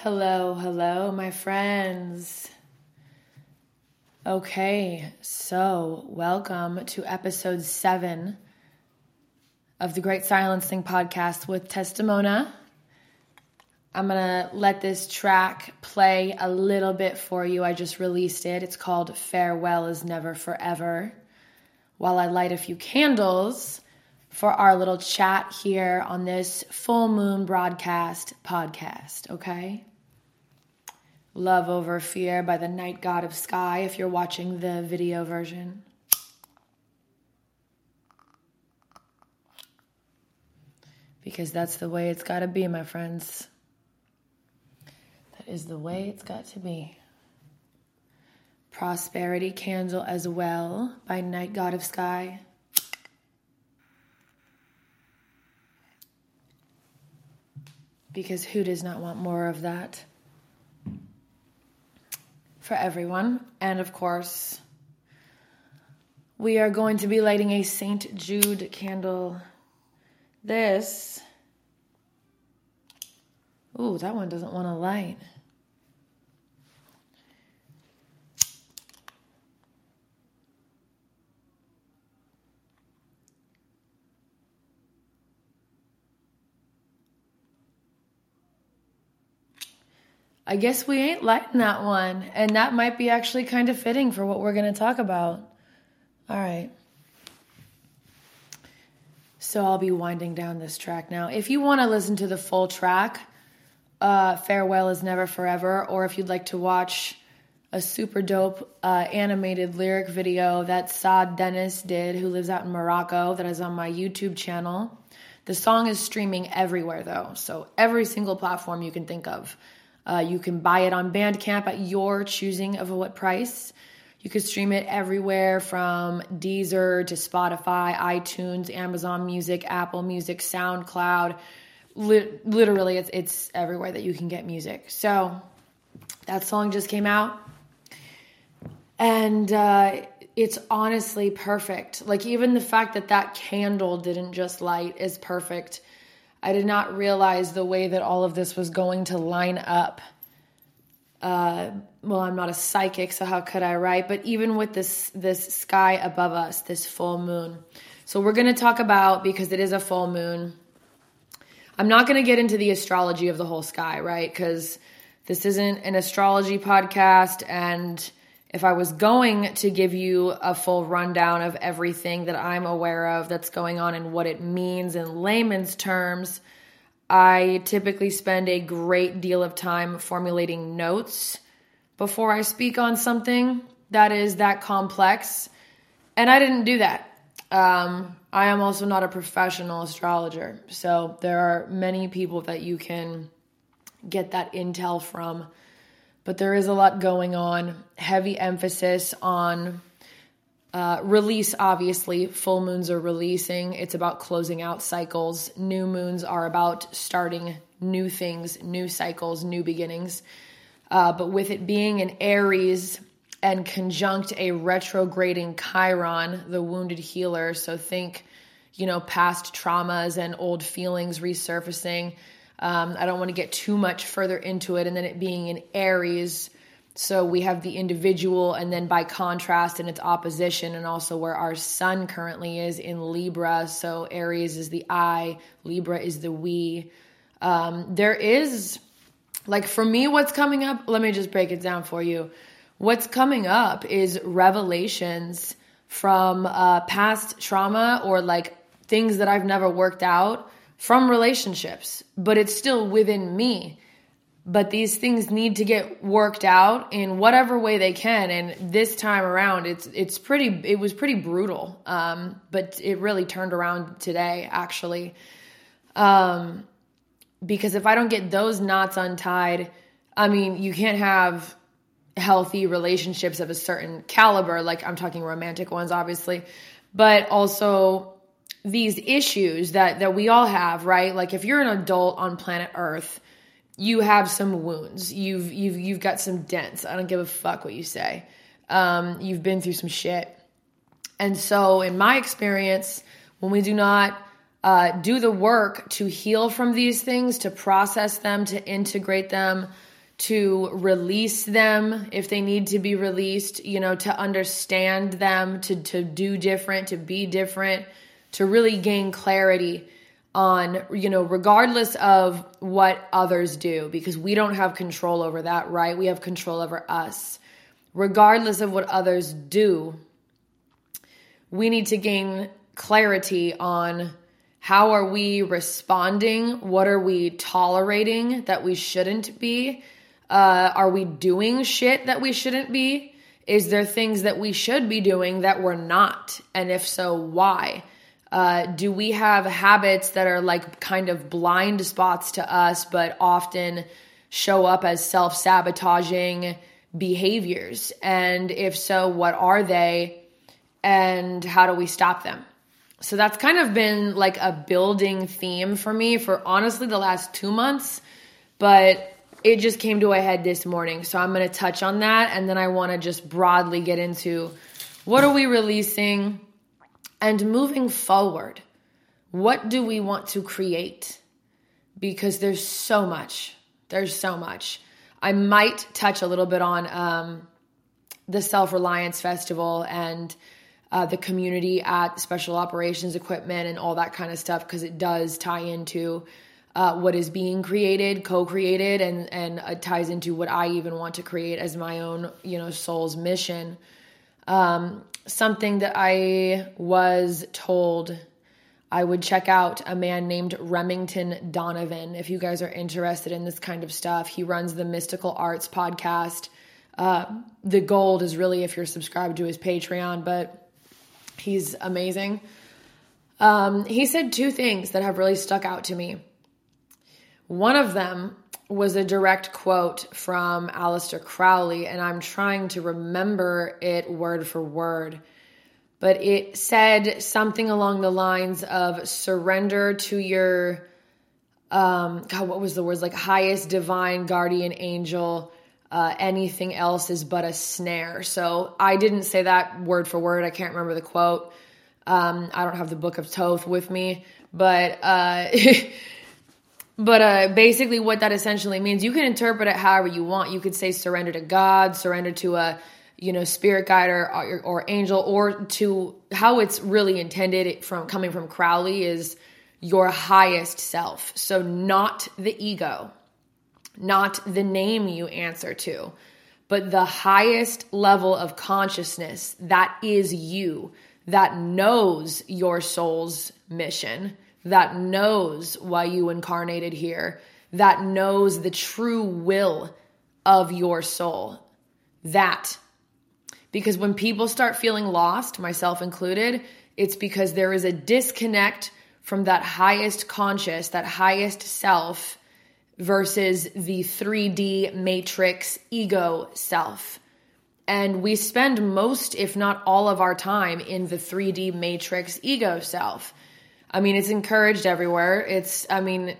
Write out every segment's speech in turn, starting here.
Hello, hello, my friends. Okay, so welcome to episode seven of the Great Silencing podcast with Tess Tamona. I'm gonna let this track play a little bit for you. I just released it. It's called Farewell is Never Forever. While I light a few candles for our little chat here on this full moon broadcast podcast, okay? Love Over Fear by the Night God of Sky if you're watching the video version. Because that's the way it's got to be, my friends. That is the way it's got to be. Prosperity Candle as well by Night God of Sky. Because who does not want more of that? for everyone. And of course, we are going to be lighting a St. Jude candle. This, ooh, that one doesn't want to light. I guess we ain't lighting that one. And that might be actually kind of fitting for what we're going to talk about. All right. So I'll be winding down this track now. If you want to listen to the full track, uh, Farewell is Never Forever, or if you'd like to watch a super dope uh, animated lyric video that Saad Dennis did, who lives out in Morocco, that is on my YouTube channel. The song is streaming everywhere though, so every single platform you can think of. Uh, you can buy it on Bandcamp at your choosing of what price. You can stream it everywhere from Deezer to Spotify, iTunes, Amazon Music, Apple Music, SoundCloud. Li- literally, it's, it's everywhere that you can get music. So that song just came out. And uh, it's honestly perfect. Like, even the fact that that candle didn't just light is perfect. I did not realize the way that all of this was going to line up. Uh, well, I'm not a psychic, so how could I, right? But even with this this sky above us, this full moon. So we're going to talk about because it is a full moon. I'm not going to get into the astrology of the whole sky, right? Because this isn't an astrology podcast, and if I was going to give you a full rundown of everything that I'm aware of that's going on and what it means in layman's terms, I typically spend a great deal of time formulating notes before I speak on something that is that complex. And I didn't do that. Um, I am also not a professional astrologer. So there are many people that you can get that intel from but there is a lot going on. Heavy emphasis on uh, release, obviously. Full moons are releasing, it's about closing out cycles. New moons are about starting new things, new cycles, new beginnings. Uh, but with it being an Aries and conjunct a retrograding Chiron, the wounded healer, so think, you know, past traumas and old feelings resurfacing um, I don't want to get too much further into it. And then it being in Aries. So we have the individual, and then by contrast, and its opposition, and also where our sun currently is in Libra. So Aries is the I, Libra is the we. Um, there is, like, for me, what's coming up, let me just break it down for you. What's coming up is revelations from uh, past trauma or like things that I've never worked out from relationships, but it's still within me. But these things need to get worked out in whatever way they can. And this time around, it's it's pretty. It was pretty brutal, um, but it really turned around today, actually. Um, because if I don't get those knots untied, I mean, you can't have healthy relationships of a certain caliber. Like I'm talking romantic ones, obviously, but also these issues that that we all have, right? Like if you're an adult on planet Earth, you have some wounds. You've you've you've got some dents. I don't give a fuck what you say. Um, you've been through some shit. And so in my experience, when we do not uh, do the work to heal from these things, to process them, to integrate them, to release them if they need to be released, you know, to understand them, to, to do different, to be different, to really gain clarity on, you know, regardless of what others do, because we don't have control over that, right? We have control over us. Regardless of what others do, we need to gain clarity on how are we responding? What are we tolerating that we shouldn't be? Uh, are we doing shit that we shouldn't be? Is there things that we should be doing that we're not? And if so, why? Uh, do we have habits that are like kind of blind spots to us, but often show up as self sabotaging behaviors? And if so, what are they? And how do we stop them? So that's kind of been like a building theme for me for honestly the last two months. But it just came to a head this morning. So I'm going to touch on that. And then I want to just broadly get into what are we releasing and moving forward. What do we want to create? Because there's so much. There's so much. I might touch a little bit on um, the Self Reliance Festival and uh, the community at Special Operations Equipment and all that kind of stuff because it does tie into uh, what is being created, co-created, and and ties into what I even want to create as my own, you know, soul's mission. Um, something that I was told I would check out a man named Remington Donovan. If you guys are interested in this kind of stuff, he runs the Mystical Arts podcast. Uh, the gold is really if you're subscribed to his Patreon, but he's amazing. Um, he said two things that have really stuck out to me. One of them was a direct quote from Aleister Crowley, and I'm trying to remember it word for word. But it said something along the lines of surrender to your, um, God, what was the words? Like highest divine guardian angel. Uh, anything else is but a snare. So I didn't say that word for word. I can't remember the quote. Um, I don't have the book of Thoth with me, but uh, But uh, basically, what that essentially means, you can interpret it however you want. You could say surrender to God, surrender to a you know spirit guide or, or, or angel, or to how it's really intended from coming from Crowley is your highest self. So not the ego, not the name you answer to, but the highest level of consciousness that is you, that knows your soul's mission that knows why you incarnated here, that knows the true will of your soul. That. Because when people start feeling lost, myself included, it's because there is a disconnect from that highest conscious, that highest self versus the 3D matrix ego self. And we spend most, if not all of our time in the 3D matrix ego self. I mean, it's encouraged everywhere. It's, I mean,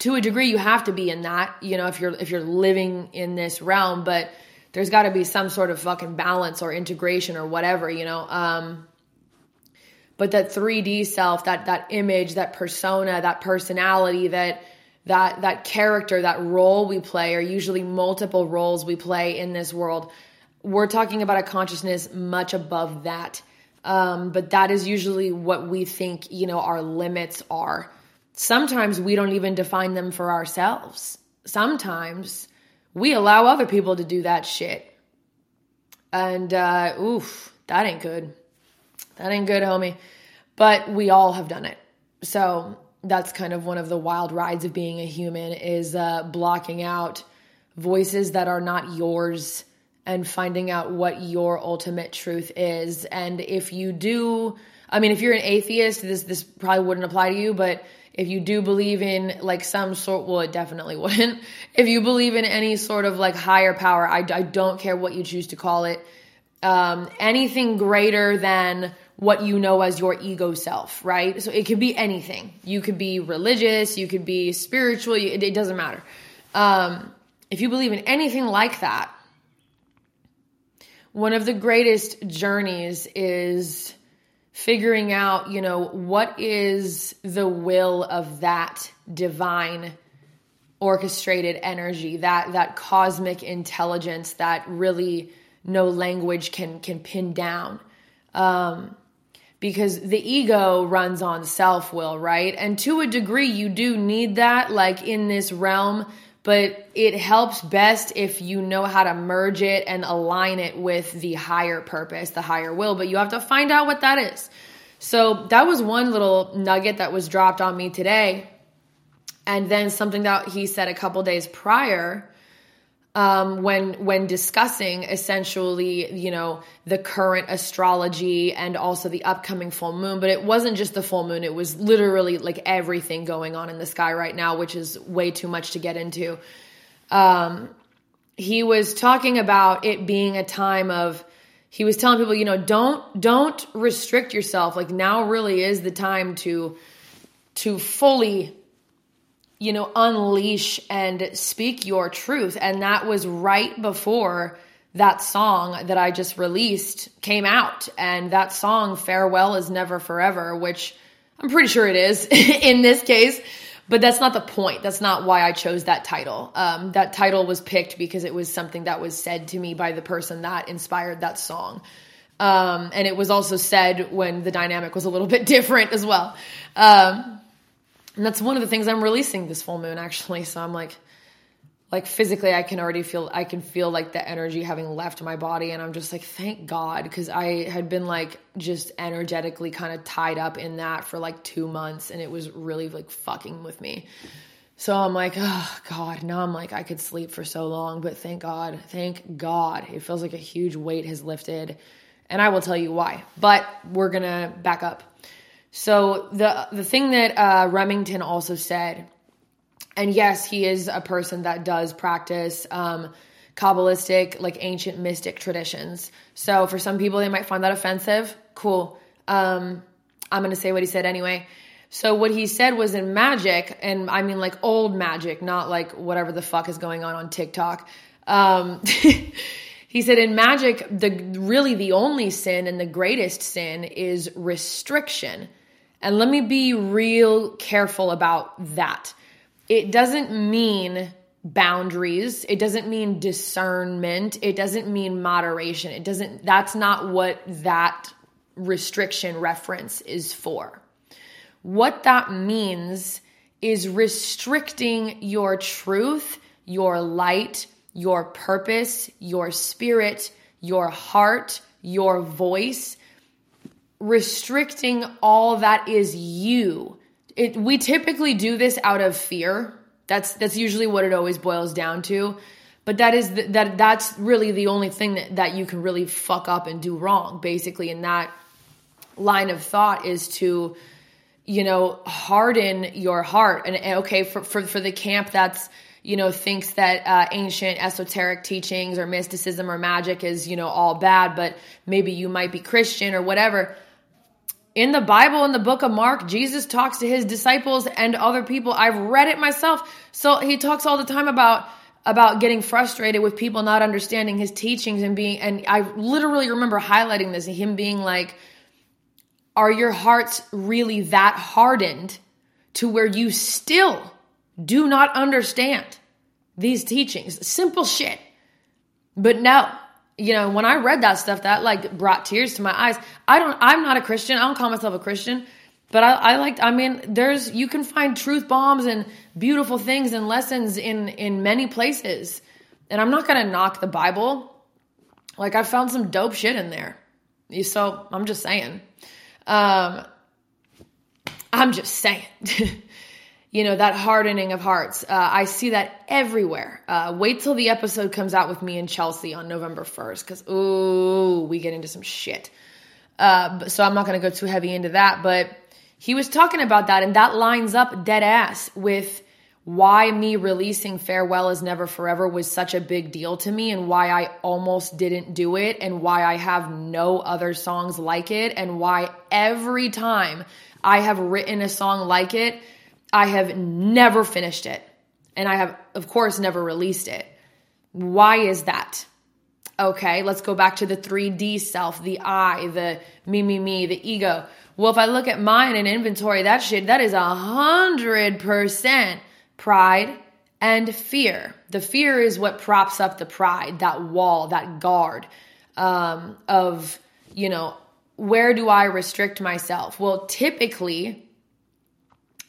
to a degree, you have to be in that, you know, if you're, if you're living in this realm, but there's got to be some sort of fucking balance or integration or whatever, you know. Um, but that 3D self, that, that image, that persona, that personality, that, that, that character, that role we play are usually multiple roles we play in this world. We're talking about a consciousness much above that. Um, but that is usually what we think, you know, our limits are. Sometimes we don't even define them for ourselves. Sometimes we allow other people to do that shit. And, uh, oof, that ain't good. That ain't good, homie. But we all have done it. So that's kind of one of the wild rides of being a human is uh, blocking out voices that are not yours and finding out what your ultimate truth is. And if you do, I mean, if you're an atheist, this this probably wouldn't apply to you, but if you do believe in like some sort, well, it definitely wouldn't. If you believe in any sort of like higher power, I, I don't care what you choose to call it, um, anything greater than what you know as your ego self, right? So it could be anything. You could be religious, you could be spiritual, it, it doesn't matter. Um, if you believe in anything like that, one of the greatest journeys is figuring out, you know, what is the will of that divine orchestrated energy, that that cosmic intelligence that really no language can can pin down. Um, because the ego runs on self will, right? And to a degree, you do need that, like in this realm, but it helps best if you know how to merge it and align it with the higher purpose, the higher will. But you have to find out what that is. So that was one little nugget that was dropped on me today. And then something that he said a couple days prior um, when when discussing essentially, you know, the current astrology and also the upcoming full moon. But it wasn't just the full moon; it was literally like everything going on in the sky right now, which is way too much to get into. Um, he was talking about it being a time of. He was telling people, you know, don't don't restrict yourself. Like now, really is the time to to fully you know, unleash and speak your truth. And that was right before that song that I just released came out. And that song, Farewell is Never Forever, which I'm pretty sure it is in this case. But that's not the point. That's not why I chose that title. Um, that title was picked because it was something that was said to me by the person that inspired that song. Um, and it was also said when the dynamic was a little bit different as well. Um, and that's one of the things I'm releasing this full moon actually. So I'm like, like physically I can already feel I can feel like the energy having left my body and I'm just like thank God because I had been like just energetically kind of tied up in that for like 2 months and it was really like fucking with me. So I'm like, oh God, now I'm like, I could sleep for so long, but thank God, thank God. It feels like a huge weight has lifted. And I will tell you why. But we're gonna back up. So the the thing that uh, Remington also said, and yes, he is a person that does practice um, kabbalistic, like ancient mystic traditions. So for some people, they might find that offensive. Cool. Um, I'm gonna say what he said anyway. So what he said was in magic, and I mean like old magic, not like whatever the fuck is going on on TikTok. Um, he said in magic, the really the only sin and the greatest sin is restriction. And let me be real careful about that. It doesn't mean boundaries. It doesn't mean discernment. It doesn't mean moderation. It doesn't, that's not what that restriction reference is for. What that means is restricting your truth, your light, your purpose, your spirit, your heart, your voice restricting all that is you. It, we typically do this out of fear. That's that's usually what it always boils down to. But that is the, that that's really the only thing that, that you can really fuck up and do wrong, basically. In that line of thought is to, you know, harden your heart. And, and okay, for, for for the camp that's you know thinks that uh, ancient esoteric teachings or mysticism or magic is you know all bad, but maybe you might be Christian or whatever in the Bible, in the book of Mark, Jesus talks to his disciples and other people. I've read it myself. So he talks all the time about about getting frustrated with people not understanding his teachings and being and I literally remember highlighting this him being like are your hearts really that hardened to where you still do not understand these teachings? Simple shit. But no, you know, when I read that stuff, that like brought tears to my eyes. I don't, I'm not a Christian. I don't call myself a Christian, but I, I like, I mean, there's, you can find truth bombs and beautiful things and lessons in, in many places. And I'm not going to knock the Bible. Like I found some dope shit in there. So I'm just saying. Um, I'm just saying. you know, that hardening of hearts. Uh, I see that everywhere. Uh, wait till the episode comes out with me and Chelsea on November 1st, because, ooh, we get into some shit. Uh, so I'm not going to go too heavy into that, but he was talking about that, and that lines up dead ass with why me releasing Farewell is Never Forever was such a big deal to me, and why I almost didn't do it, and why I have no other songs like it, and why every time I have written a song like it, I have never finished it. And I have, of course, never released it. Why is that? Okay, let's go back to the 3D self, the I, the me, me, me, the ego. Well, if I look at mine and inventory that shit, that is a hundred percent pride and fear. The fear is what props up the pride, that wall, that guard um, of, you know, where do I restrict myself? Well, typically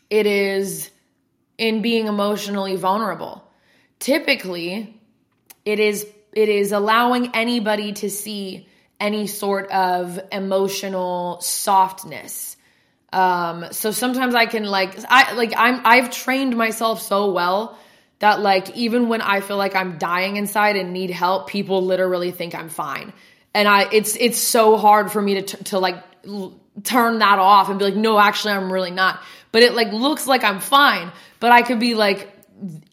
it is in being emotionally vulnerable. Typically, it is it is allowing anybody to see any sort of emotional softness. Um, so sometimes I can like I like I'm I've trained myself so well that like even when I feel like I'm dying inside and need help, people literally think I'm fine. And I it's it's so hard for me to t- to like l- turn that off and be like no, actually I'm really not. But it like looks like I'm fine, but I could be like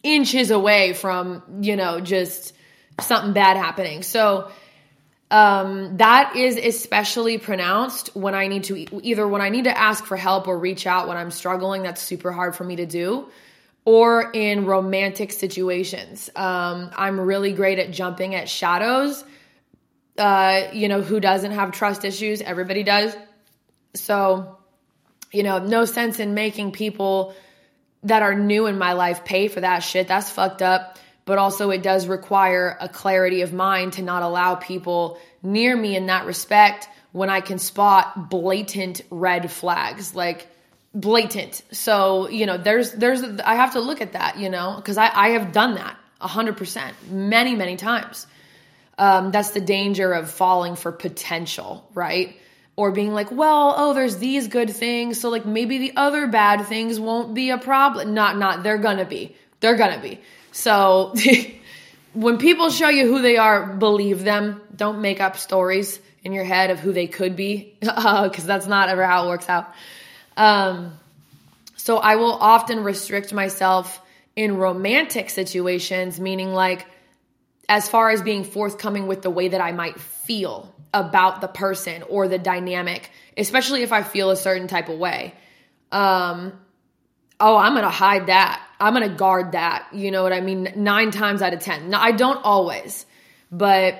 inches away from, you know, just something bad happening. So um, that is especially pronounced when I need to either when I need to ask for help or reach out when I'm struggling. That's super hard for me to do. Or in romantic situations. Um, I'm really great at jumping at shadows. Uh, you know, who doesn't have trust issues? Everybody does. So, you know, no sense in making people that are new in my life pay for that shit. That's fucked up but also it does require a clarity of mind to not allow people near me in that respect when I can spot blatant red flags, like blatant. So, you know, there's, there's, I have to look at that, you know, cause I, I have done that a hundred percent many, many times. Um, that's the danger of falling for potential, right? Or being like, well, oh, there's these good things. So like maybe the other bad things won't be a problem. Not, not, they're gonna be. They're gonna be. So when people show you who they are, believe them. Don't make up stories in your head of who they could be, because uh, that's not ever how it works out. Um, so I will often restrict myself in romantic situations, meaning like as far as being forthcoming with the way that I might feel about the person or the dynamic, especially if I feel a certain type of way. Um, oh, I'm going to hide that. I'm going to guard that. You know what I mean? Nine times out of 10. Now, I don't always, but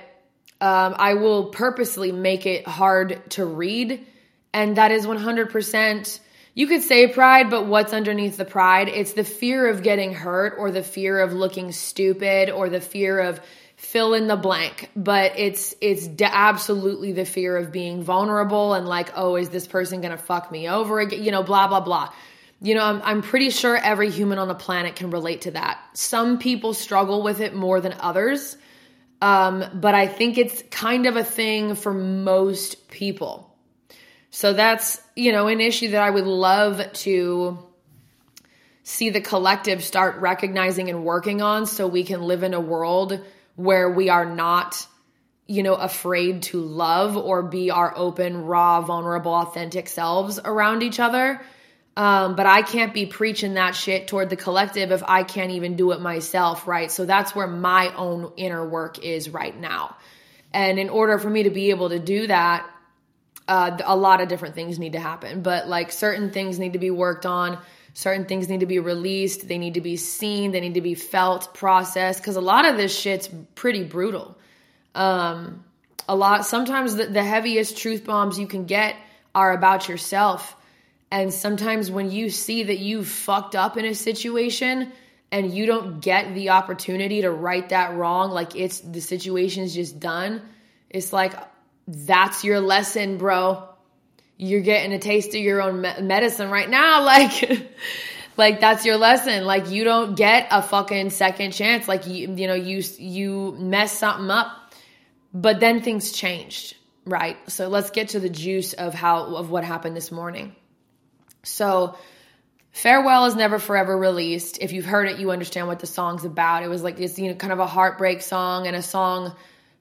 um, I will purposely make it hard to read. And that is 100%. You could say pride, but what's underneath the pride? It's the fear of getting hurt or the fear of looking stupid or the fear of fill in the blank but it's it's absolutely the fear of being vulnerable and like oh is this person gonna fuck me over again you know blah blah blah you know, I'm, I'm pretty sure every human on the planet can relate to that. Some people struggle with it more than others, um, but I think it's kind of a thing for most people. So that's, you know, an issue that I would love to see the collective start recognizing and working on so we can live in a world where we are not you know afraid to love or be our open raw vulnerable authentic selves around each other um, but I can't be preaching that shit toward the collective if I can't even do it myself, right? So that's where my own inner work is right now. And in order for me to be able to do that, uh, a lot of different things need to happen. But like certain things need to be worked on, certain things need to be released, they need to be seen, they need to be felt, processed, because a lot of this shit's pretty brutal. Um, a lot, sometimes the, the heaviest truth bombs you can get are about yourself and sometimes when you see that you've fucked up in a situation and you don't get the opportunity to right that wrong, like it's the situation's just done, it's like that's your lesson, bro. You're getting a taste of your own me- medicine right now. Like, like that's your lesson. Like you don't get a fucking second chance. Like you, you know, you, you mess something up, but then things changed, right? So let's get to the juice of how, of what happened this morning. So, Farewell is never forever released. If you've heard it, you understand what the song's about. It was like it's you know kind of a heartbreak song and a song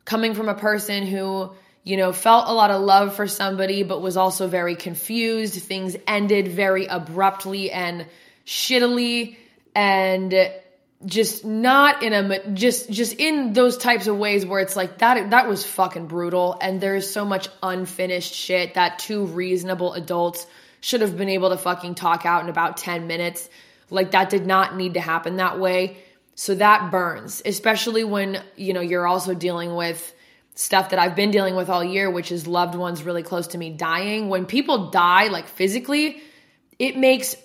coming from a person who, you know, felt a lot of love for somebody but was also very confused. Things ended very abruptly and shittily and just not in a just just in those types of ways where it's like that that was fucking brutal and there's so much unfinished shit that two reasonable adults should have been able to fucking talk out in about 10 minutes. Like that did not need to happen that way. So that burns, especially when, you know, you're also dealing with stuff that I've been dealing with all year, which is loved ones really close to me dying. When people die, like physically, it makes,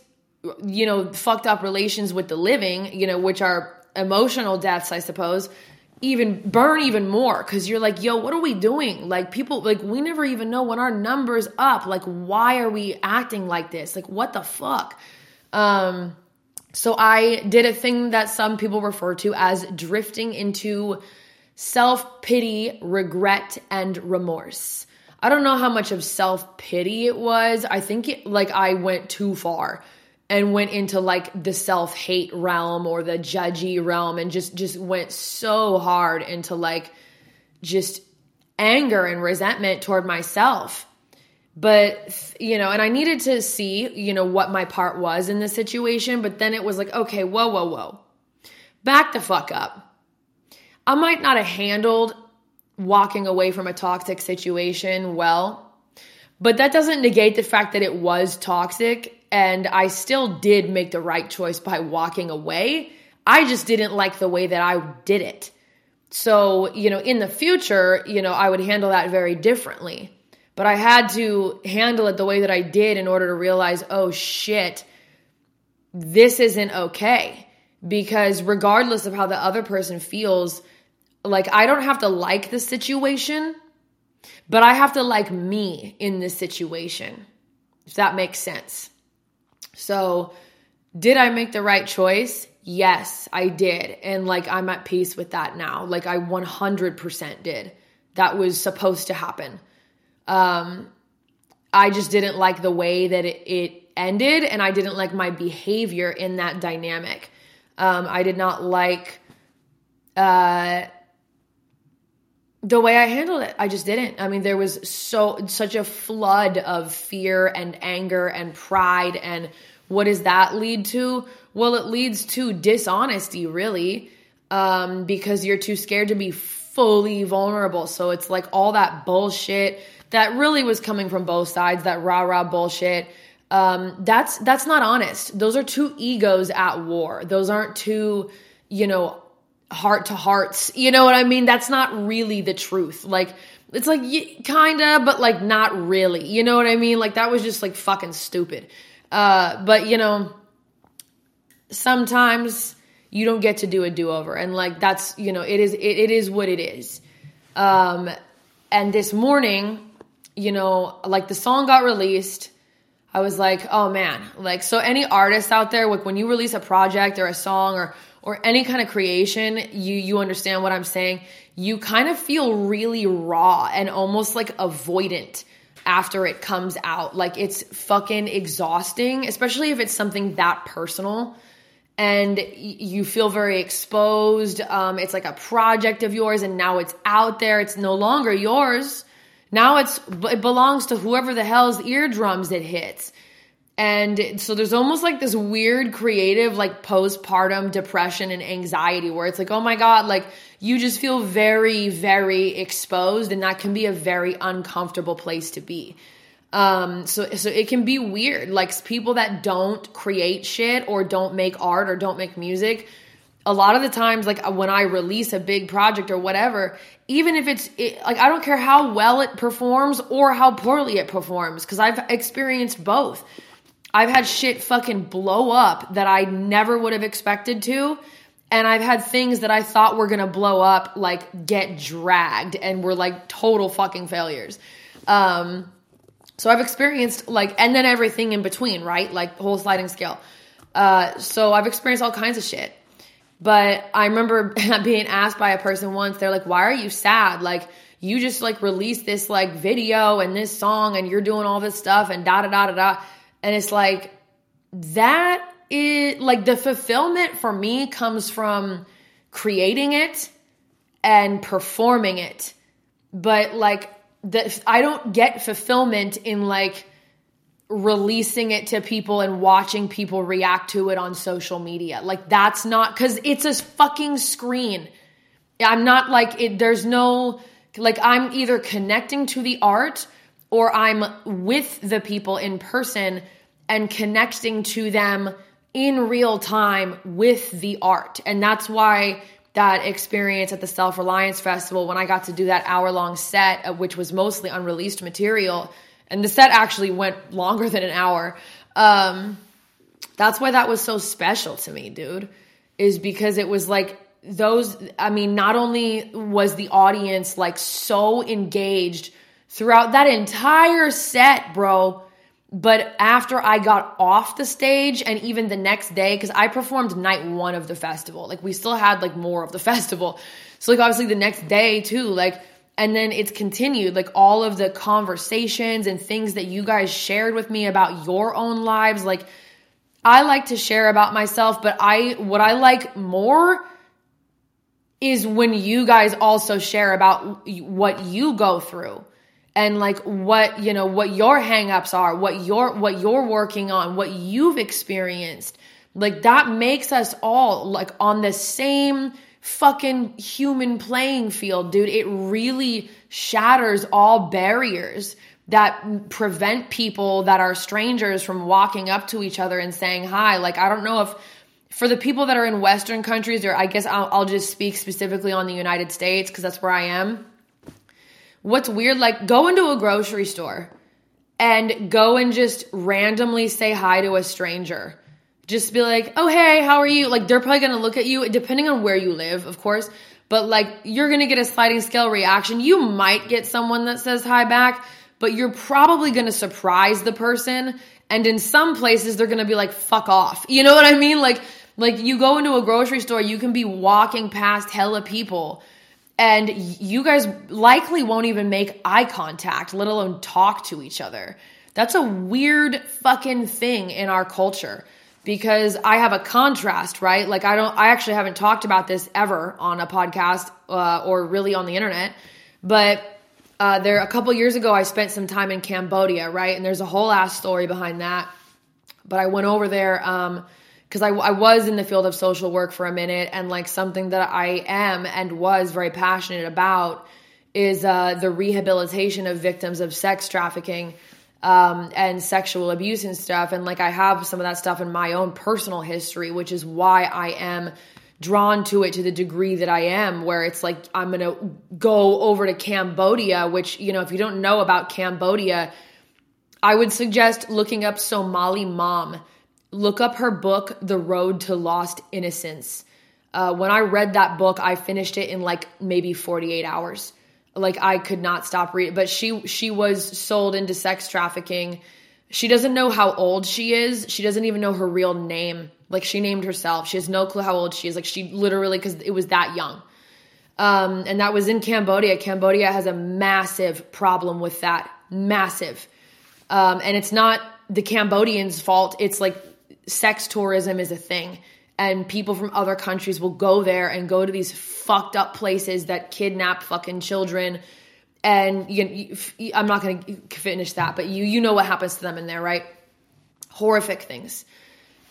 you know, fucked up relations with the living, you know, which are emotional deaths, I suppose, even burn even more because you're like, yo, what are we doing? Like, people, like, we never even know when our number's up. Like, why are we acting like this? Like, what the fuck? Um, so I did a thing that some people refer to as drifting into self pity, regret, and remorse. I don't know how much of self pity it was. I think it, like I went too far and went into like the self hate realm or the judgy realm and just just went so hard into like just anger and resentment toward myself. But you know, and I needed to see, you know, what my part was in the situation, but then it was like, okay, whoa, whoa, whoa. Back the fuck up I might not have handled walking away from a toxic situation well, but that doesn't negate the fact that it was toxic and I still did make the right choice by walking away. I just didn't like the way that I did it. So, you know, in the future, you know, I would handle that very differently. But I had to handle it the way that I did in order to realize, oh shit, this isn't okay. Because regardless of how the other person feels, like, I don't have to like the situation, but I have to like me in this situation, if that makes sense. So, did I make the right choice? Yes, I did. And like, I'm at peace with that now. Like, I 100% did. That was supposed to happen. Um, I just didn't like the way that it, it ended, and I didn't like my behavior in that dynamic. Um, I did not like uh, the way I handled it. I just didn't. I mean, there was so such a flood of fear and anger and pride and what does that lead to? Well, it leads to dishonesty, really, um, because you're too scared to be fully vulnerable. So it's like all that bullshit that really was coming from both sides, that rah rah bullshit. Um, that's that's not honest. Those are two egos at war. Those aren't two, you know, heart to hearts. You know what I mean? That's not really the truth. Like, it's like, kinda, but like not really. You know what I mean? Like, that was just like fucking stupid. Uh, but you know, sometimes you don't get to do a do over. And like, that's, you know, it is, it, it is what it is. Um, and this morning, you know, like the song got released. I was like, oh man, like, so any artists out there, like when you release a project or a song or or any kind of creation, you you understand what I'm saying. You kind of feel really raw and almost like avoidant after it comes out. Like it's fucking exhausting, especially if it's something that personal and you feel very exposed. Um, it's like a project of yours and now it's out there. It's no longer yours. Now it's it belongs to whoever the hell's eardrums it hits. And so there's almost like this weird creative, like postpartum depression and anxiety where it's like, oh my God, like you just feel very, very exposed. And that can be a very uncomfortable place to be. Um, so, so it can be weird. Like people that don't create shit or don't make art or don't make music, a lot of the times, like when I release a big project or whatever, even if it's it, like, I don't care how well it performs or how poorly it performs, because I've experienced both I've had shit fucking blow up that I never would have expected to. And I've had things that I thought were gonna blow up, like get dragged and were like total fucking failures. Um, so I've experienced like, and then everything in between, right? Like whole sliding scale. Uh, so I've experienced all kinds of shit. But I remember being asked by a person once, they're like, why are you sad? Like, you just like released this like video and this song and you're doing all this stuff and da da da da da. And it's like that is like the fulfillment for me comes from creating it and performing it. But like the I don't get fulfillment in like releasing it to people and watching people react to it on social media. Like that's not cuz it's a fucking screen. I'm not like it there's no like I'm either connecting to the art or I'm with the people in person and connecting to them in real time with the art. And that's why that experience at the Self Reliance Festival when I got to do that hour long set, uh, which was mostly unreleased material. And the set actually went longer than an hour. Um, that's why that was so special to me, dude, is because it was like those, I mean, not only was the audience like so engaged throughout that entire set, bro, but after I got off the stage and even the next day, because I performed night one of the festival, like we still had like more of the festival. So, like, obviously the next day too, like, and then it's continued, like, all of the conversations and things that you guys shared with me about your own lives. Like, I like to share about myself, but I, what I like more is when you guys also share about what you go through and like what you know what your hangups are what you're what you're working on what you've experienced like that makes us all like on the same fucking human playing field dude. It really shatters all barriers that prevent people that are strangers from walking up to each other and saying hi. Like i don't know if for the people that are in western countries or i guess i'll, I'll just speak specifically on the united states because that's where i am what's weird, like go into a grocery store and go and just randomly say hi to a stranger. Just be like, oh, hey, how are you? Like, they're probably gonna look at you, depending on where you live, of course, but like, you're gonna get a sliding scale reaction. You might get someone that says hi back, but you're probably gonna surprise the person. And in some places, they're gonna be like, fuck off. You know what I mean? Like, like you go into a grocery store, you can be walking past hella people and you guys likely won't even make eye contact, let alone talk to each other. That's a weird fucking thing in our culture because I have a contrast, right? Like I don't, I actually haven't talked about this ever on a podcast uh, or really on the internet, but uh, there a couple years ago I spent some time in Cambodia, right? And there's a whole ass story behind that. But I went over there. Um, because I, I was in the field of social work for a minute and like something that I am and was very passionate about is uh, the rehabilitation of victims of sex trafficking um, and sexual abuse and stuff. And like I have some of that stuff in my own personal history, which is why I am drawn to it to the degree that I am, where it's like I'm gonna go over to Cambodia, which, you know, if you don't know about Cambodia, I would suggest looking up Somaly Mam look up her book, The Road to Lost Innocence. Uh, when I read that book, I finished it in like maybe 48 hours. Like I could not stop reading, but she she was sold into sex trafficking. She doesn't know how old she is. She doesn't even know her real name. Like she named herself. She has no clue how old she is. Like she literally because it was that young. Um, and that was in Cambodia. Cambodia has a massive problem with that. Massive. Um, and it's not the Cambodians' fault. It's like sex tourism is a thing. And people from other countries will go there and go to these fucked up places that kidnap fucking children. And you, you, I'm not going to finish that but you you know what happens to them in there right? Horrific things.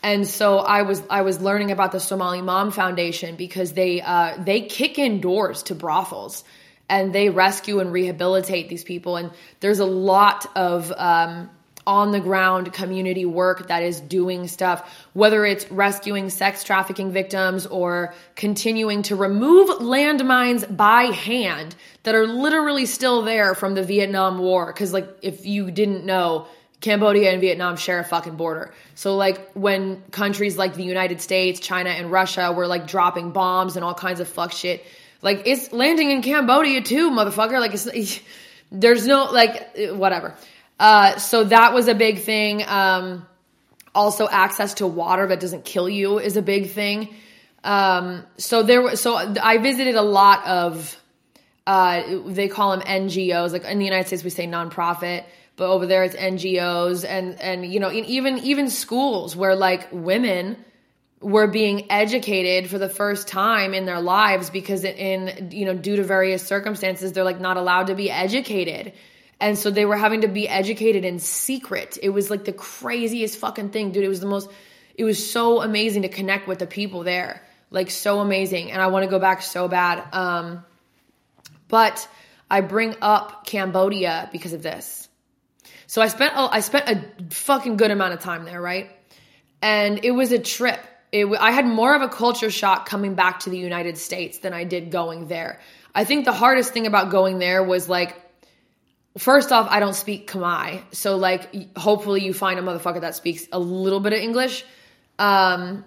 And so I was I was learning about the Somaly Mam Foundation because they uh, they kick in doors to brothels and they rescue and rehabilitate these people. And there's a lot of um, on the ground community work that is doing stuff, whether it's rescuing sex trafficking victims or continuing to remove landmines by hand that are literally still there from the Vietnam War. Cause like, if you didn't know, Cambodia and Vietnam share a fucking border. So like when countries like the United States, China and Russia were like dropping bombs and all kinds of fuck shit, like it's landing in Cambodia too, motherfucker. Like it's, there's no like whatever. Uh, so that was a big thing. Um, also access to water that doesn't kill you is a big thing. Um, so there was, so I visited a lot of, uh, they call them NGOs. Like in the United States, we say nonprofit, but over there it's NGOs and, and, you know, even, even schools where like women, were being educated for the first time in their lives because in you know due to various circumstances they're like not allowed to be educated and so they were having to be educated in secret. It was like the craziest fucking thing, dude. It was the most, it was so amazing to connect with the people there. Like so amazing. And I want to go back so bad. Um, but I bring up Cambodia because of this. So I spent, I spent a fucking good amount of time there, right? And it was a trip. it, I had more of a culture shock coming back to the United States than I did going there. I think the hardest thing about going there was like, first off, I don't speak Khmer. So, like, hopefully you find a motherfucker that speaks a little bit of English. Um,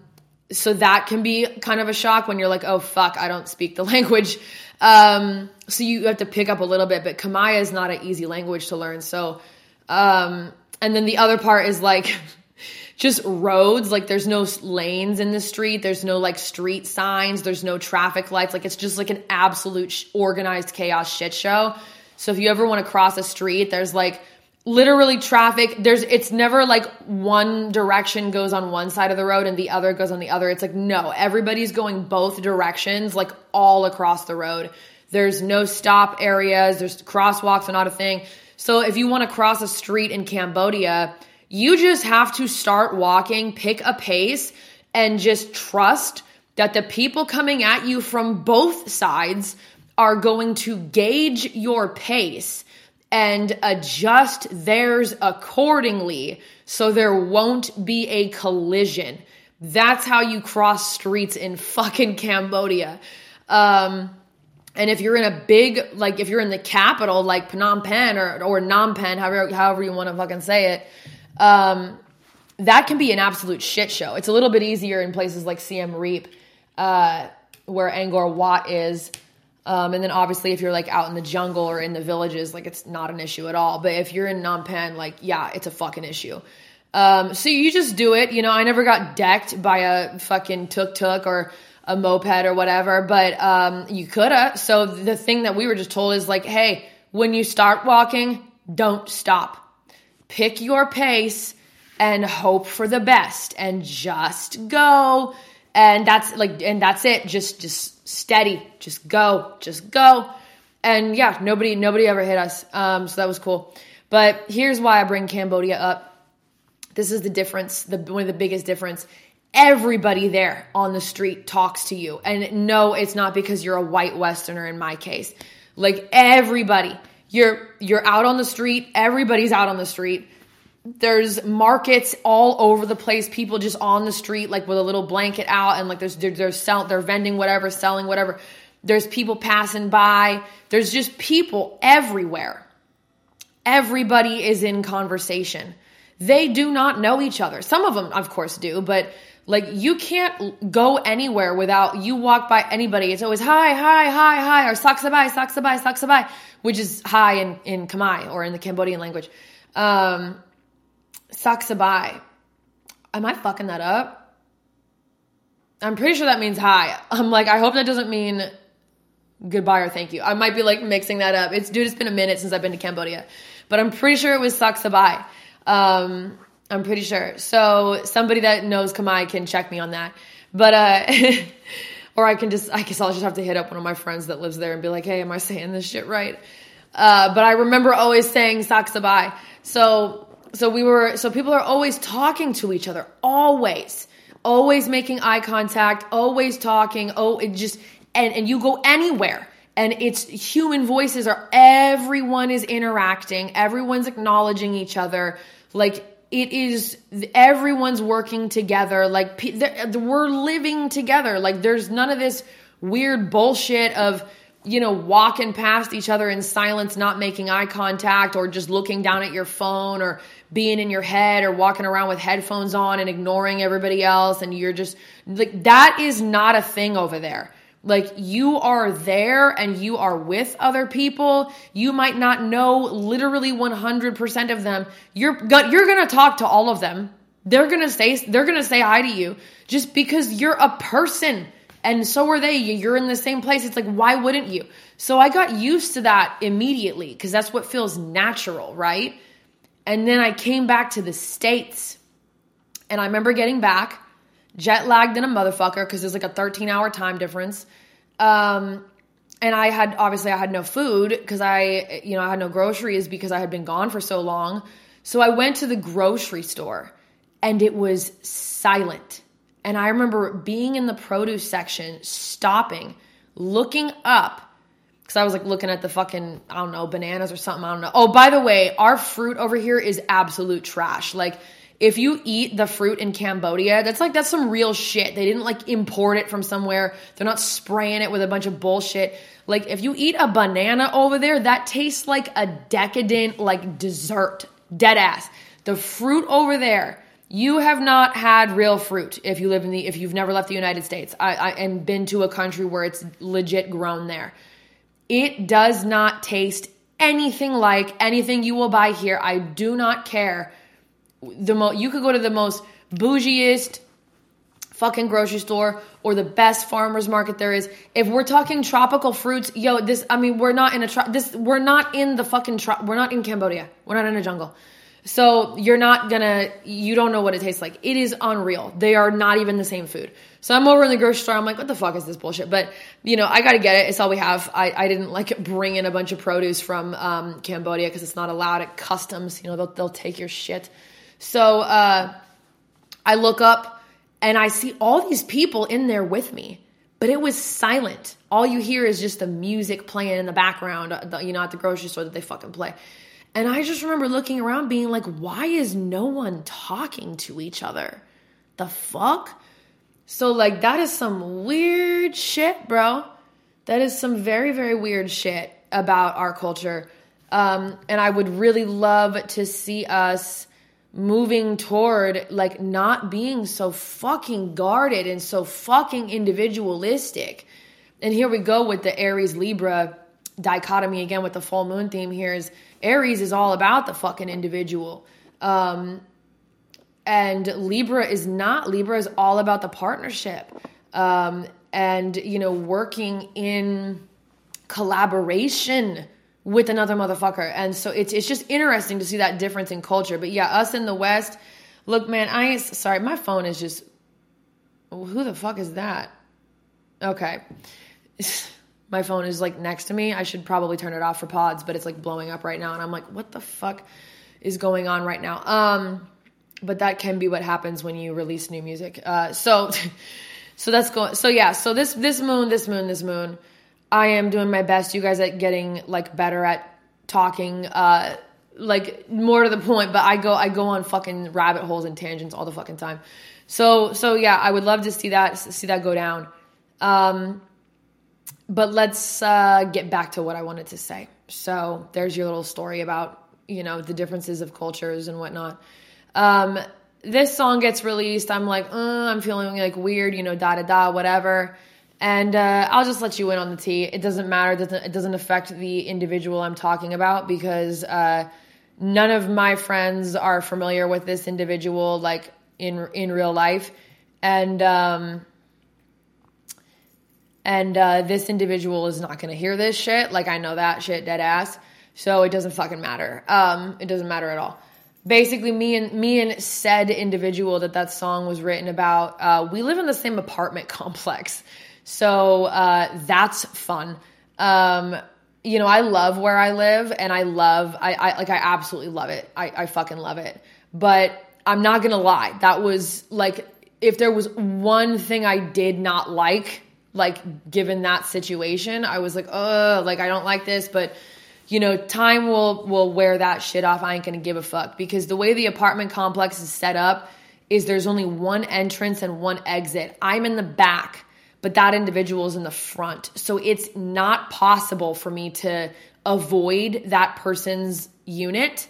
so that can be kind of a shock when you're like, oh fuck, I don't speak the language. Um, so you have to pick up a little bit, but Khmer is not an easy language to learn. So, um, and then the other part is like, just roads like there's no lanes in the street there's no like street signs there's no traffic lights like it's just like an absolute organized chaos shit show so if you ever want to cross a street there's like literally traffic there's it's never like one direction goes on one side of the road and the other goes on the other. It's like no everybody's going both directions like all across the road. There's no stop areas there's crosswalks are not a thing. So if you want to cross a street in cambodia you just have to start walking pick a pace and just trust that the people coming at you from both sides are going to gauge your pace and adjust theirs accordingly so there won't be a collision. That's how you cross streets in fucking Cambodia. Um, and if you're in a big, like if you're in the capital, like Phnom Penh or, or Phnom Penh, however, however you want to fucking say it, um, that can be an absolute shit show. It's a little bit easier in places like Siem Reap, uh, where Angkor Wat is. Um, and then obviously if you're like out in the jungle or in the villages, like it's not an issue at all. But if you're in Phnom Penh, like yeah, it's a fucking issue. Um, so you just do it. You know, I never got decked by a fucking tuk tuk or a moped or whatever, but um, you coulda. So the thing that we were just told is like, hey, when you start walking, don't stop. Pick your pace and hope for the best and just go and that's like and that's it. Just just steady. Just go. Just go. And yeah nobody nobody ever hit us. Um so that was cool. But here's why i bring cambodia up. This is the difference the one of the biggest difference. Everybody there on the street talks to you. And no it's not because you're a white westerner in my case. Like everybody you're you're out on the street. Everybody's out on the street there's markets all over the place people just on the street like with a little blanket out and like there's they're, they're selling they're vending whatever selling whatever. There's people passing by. There's just people everywhere. Everybody is in conversation. They do not know each other. Some of them of course do but like you can't go anywhere without you walk by anybody. It's always hi hi hi hi or saksabai saksabai saksabai which is hi in in khmer or in the cambodian language. Um Saksabai. Am I fucking that up? I'm pretty sure that means hi. I'm like, I hope that doesn't mean goodbye or thank you. I might be like mixing that up. It's dude, it's been a minute since I've been to Cambodia, but I'm pretty sure it was Saksabai. Um, I'm pretty sure. So somebody that knows Khmer can check me on that. But uh or I can just I guess I'll just have to hit up one of my friends that lives there and be like, "Hey, am I saying this shit right?" Uh, but I remember always saying Saksabai. So so we were so people are always talking to each other always always making eye contact always talking oh it just and and you go anywhere and it's human voices are everyone is interacting everyone's acknowledging each other like it is everyone's working together like we're living together like there's none of this weird bullshit of you know, walking past each other in silence, not making eye contact, or just looking down at your phone, or being in your head, or walking around with headphones on and ignoring everybody else. And you're just like, that is not a thing over there. Like, you are there and you are with other people. You might not know literally 100% of them. You're, you're gonna talk to all of them. They're gonna say, they're gonna say hi to you just because you're a person and so are they. You're in the same place. It's like, why wouldn't you? So I got used to that immediately because that's what feels natural, right? And then I came back to the States. And I remember getting back, jet lagged in a motherfucker because there's like a 13 hour time difference. Um, and I had obviously I had no food because I, you know, I had no groceries because I had been gone for so long. So I went to the grocery store and it was silent. And I remember being in the produce section, stopping, looking up, because I was like looking at the fucking, I don't know, bananas or something. I don't know. Oh, by the way, our fruit over here is absolute trash. Like, if you eat the fruit in Cambodia, that's like that's some real shit. They didn't like import it from somewhere. They're not spraying it with a bunch of bullshit. Like if you eat a banana over there, that tastes like a decadent like dessert. Dead ass. The fruit over there, you have not had real fruit if you live in the if you've never left the United States. I, I and been to a country where it's legit grown there. It does not taste anything like anything you will buy here. I do not care. The mo you could go to the most bougiest fucking grocery store or the best farmers market there is. If we're talking tropical fruits, yo, this I mean, we're not in a tro- this we're not in the fucking tro- we're not in Cambodia. We're not in a jungle. So you're not gonna, you don't know what it tastes like. It is unreal. They are not even the same food. So I'm over in the grocery store. I'm like, what the fuck is this bullshit? But you know, I gotta get it. It's all we have. I, I didn't like bring in a bunch of produce from um, Cambodia because it's not allowed at customs. You know, they'll they'll take your shit. So uh, I look up and I see all these people in there with me, but it was silent. All you hear is just the music playing in the background. Uh, you know, at the grocery store that they fucking play. And I just remember looking around being like, why is no one talking to each other? The fuck? So, like, that is some weird shit, bro. That is some very, very weird shit about our culture. Um, and I would really love to see us moving toward like not being so fucking guarded and so fucking individualistic. And here we go with the Aries Libra dichotomy again with the full moon theme here is Aries is all about the fucking individual. Um, and Libra is not. Libra is all about the partnership. Um, and, you know, working in collaboration with another motherfucker. And so it's it's just interesting to see that difference in culture. But yeah, us in the West, look, man, I ain't sorry, my phone is just who the fuck is that? Okay. my phone is like next to me. I should probably turn it off for pods, but it's like blowing up right now and I'm like, what the fuck is going on right now? Um but that can be what happens when you release new music. Uh so so that's going so yeah, so this this moon, this moon, this moon, I am doing my best you guys at getting like better at talking uh like more to the point, but I go I go on fucking rabbit holes and tangents all the fucking time. So so yeah, I would love to see that see that go down. Um but let's uh, get back to what I wanted to say. So there's your little story about you know the differences of cultures and whatnot. Um, this song gets released. I'm like, uh, I'm feeling like weird, you know, da da da, whatever. And uh, I'll just let you in on the tea. It doesn't matter. It doesn't, it doesn't affect the individual I'm talking about because uh, none of my friends are familiar with this individual, like in in real life. And um, and uh, this individual is not to hear this shit. Like I know that shit dead ass. So it doesn't fucking matter. Um, it doesn't matter at all. Basically, me and me and said individual that that song was written about. Uh, we live in the same apartment complex, so uh, that's fun. Um, you know, I love where I live, and I love, I, I like, I absolutely love it. I, I fucking love it. But I'm not gonna lie, that was like, if there was one thing I did not like like given that situation i was like oh like i don't like this but you know time will will wear that shit off. I ain't gonna give a fuck. Because the way the apartment complex is set up is there's only one entrance and one exit. I'm in the back but that individual is in the front. So it's not possible for me to avoid that person's unit.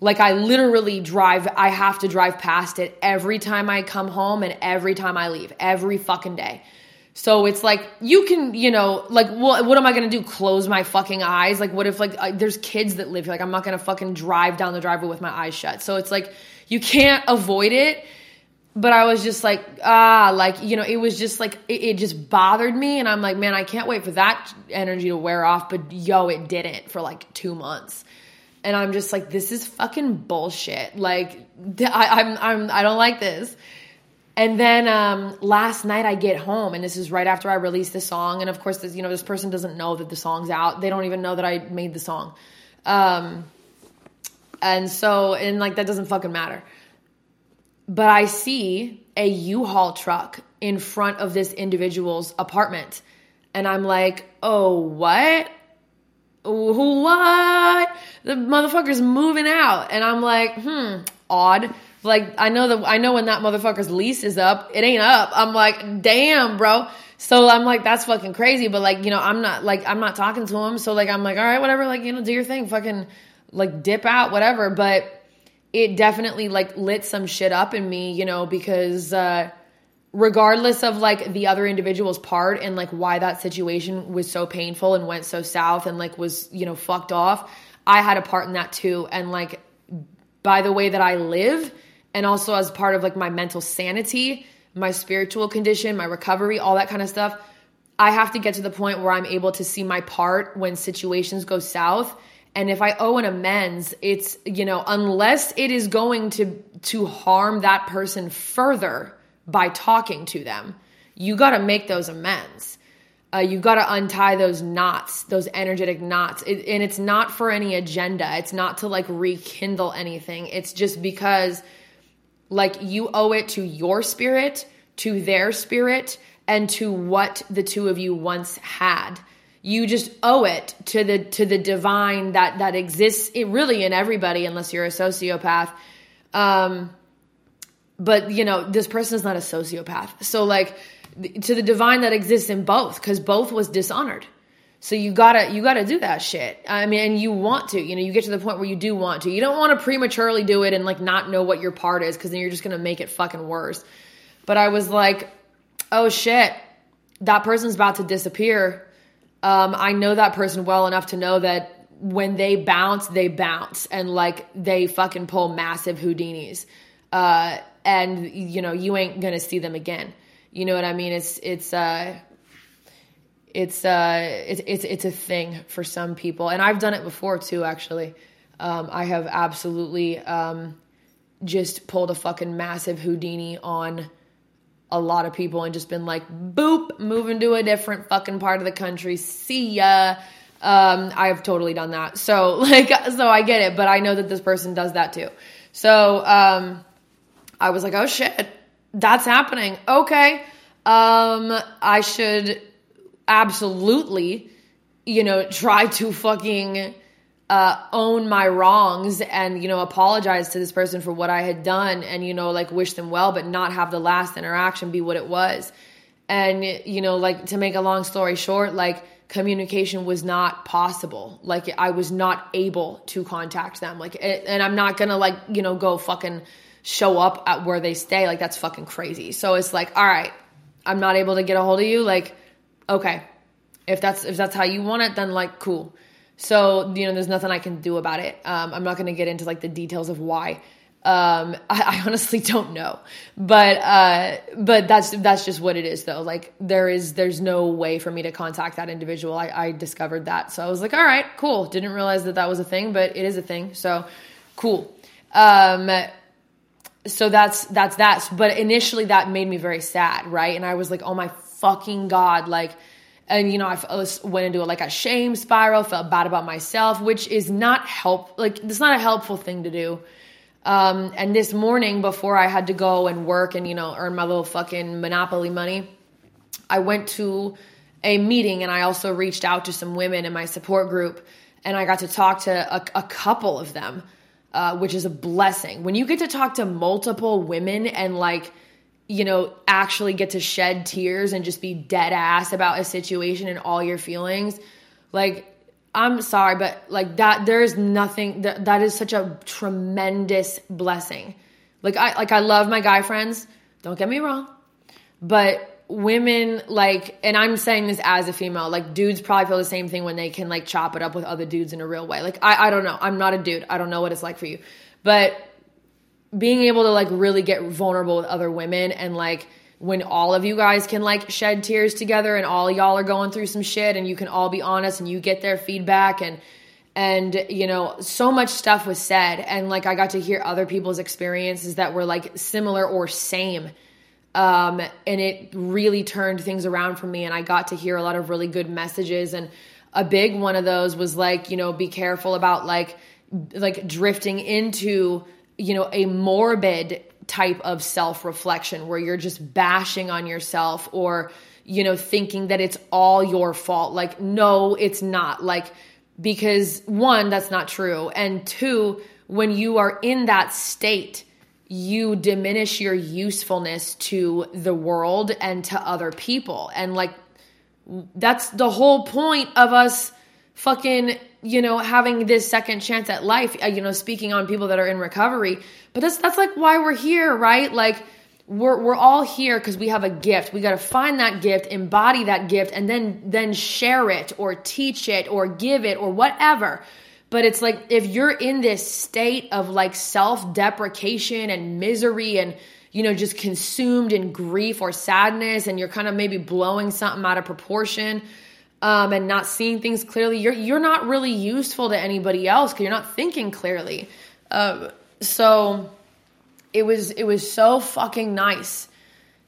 Like I literally drive, I have to drive past it every time I come home and every time I leave, every fucking day. So it's like you can, you know, like what what am I gonna do? Close my fucking eyes? Like what if like uh, there's kids that live here? Like I'm not gonna fucking drive down the driveway with my eyes shut. So it's like you can't avoid it. But I was just like ah, like you know, it was just like it, it just bothered me, and I'm like, man, I can't wait for that energy to wear off. But yo, it didn't for like two months, and I'm just like, this is fucking bullshit. Like I, I'm I'm I don't like this. And then um, last night I get home, and this is right after I released the song. And of course, this you know this person doesn't know that the song's out. They don't even know that I made the song. Um, and so, and like that doesn't fucking matter. But I see a U-Haul truck in front of this individual's apartment, and I'm like, oh, what? What? The motherfucker's moving out, and I'm like, hmm, odd like I know that I know when that motherfucker's lease is up, it ain't up. I'm like, damn, bro. So I'm like, that's fucking crazy. But like, you know, I'm not like I'm not talking to him. So like I'm like, all right, whatever, like, you know, do your thing, fucking like dip out, whatever. But it definitely like lit some shit up in me, you know, because uh regardless of like the other individual's part and like why that situation was so painful and went so south and like was, you know, fucked off, I had a part in that too. And like by the way that I live and also as part of like my mental sanity, my spiritual condition, my recovery, all that kind of stuff, I have to get to the point where I'm able to see my part when situations go south. And if I owe an amends, it's, you know, unless it is going to to harm that person further, by talking to them. You got to make those amends. Uh, you got to untie those knots, those energetic knots. It, and it's not for any agenda. It's not to like rekindle anything. It's just because like you owe it to your spirit, to their spirit, and to what the two of you once had. You just owe it to the to the divine that that exists really in everybody, unless you're a sociopath. Um, but you know this person is not a sociopath so like to the divine that exists in both because both was dishonored so you gotta you gotta do that shit. I mean and you want to you know you get to the point where you do want to. You don't want to prematurely do it and like not know what your part is because then you're just gonna make it fucking worse. But i was like oh shit that person's about to disappear. Um, i know that person well enough to know that when they bounce they bounce. And like they fucking pull massive houdinis. Uh, and you know you ain't gonna see them again. You know what I mean? It's it's uh it's uh it's it's it's a thing for some people, and I've done it before too. Actually, um, I have absolutely um, just pulled a fucking massive Houdini on a lot of people and just been like, boop, moving to a different fucking part of the country. See ya. Um, I have totally done that. So like, so I get it, but I know that this person does that too. So, um, I was like, oh shit, that's happening. Okay. Um, I should absolutely, you know, try to fucking uh, own my wrongs and, you know, apologize to this person for what I had done and, you know, like wish them well, but not have the last interaction be what it was. And, you know, like to make a long story short, like, communication was not possible. Like I was not able to contact them. Like, and I'm not gonna like, you know, go fucking show up at where they stay, like that's fucking crazy. So it's like, all right, I'm not able to get a hold of you. Like, okay, if that's if that's how you want it, then like cool. So you know, there's nothing I can do about it. Um, I'm not going to get into like the details of why. Um, I, I, honestly don't know, but uh, but that's that's just what it is though. Like there is there's no way for me to contact that individual. I, I discovered that, so I was like, all right, cool. Didn't realize that that was a thing, but it is a thing. So cool. Um, so that's that's that but initially that made me very sad right and i was like oh my fucking god like and you know i went into like a shame spiral felt bad about myself which is not help like it's not a helpful thing to do um, and this morning before i had to go and work and you know earn my little fucking monopoly money i went to a meeting and i also reached out to some women in my support group and i got to talk to a, a couple of them uh, which is a blessing. When you get to talk to multiple women and like, you know, actually get to shed tears and just be dead ass about a situation and all your feelings, like, I'm sorry, but like that, there's nothing that that is such a tremendous blessing. Like I like I love my guy friends. Don't get me wrong, but women like and i'm saying this as a female like dudes probably feel the same thing when they can like chop it up with other dudes in a real way like i, I don't know i'm not a dude i don't know what it's like for you but being able to like really get vulnerable with other women and like when all of you guys can like shed tears together and all y'all are going through some shit and you can all be honest and you get their feedback and and you know so much stuff was said and like i got to hear other people's experiences that were like similar or same um, and it really turned things around for me. And I got to hear a lot of really good messages. And a big one of those was like, you know, be careful about like, like drifting into, you know, a morbid type of self reflection where you're just bashing on yourself or, you know, thinking that it's all your fault. Like, no, it's not. Like, because one, that's not true. And two, when you are in that state, you diminish your usefulness to the world and to other people. And like, that's the whole point of us fucking, you know, having this second chance at life, uh, you know, speaking on people that are in recovery. But that's, that's like why we're here, right? Like, we're, we're all here because we have a gift. We got to find that gift, embody that gift, and then then share it or teach it or give it or whatever. But it's like if you're in this state of like self deprecation and misery and, you know, just consumed in grief or sadness and you're kind of maybe blowing something out of proportion um, and not seeing things clearly, you're, you're not really useful to anybody else because you're not thinking clearly. Uh, so it was, it was so fucking nice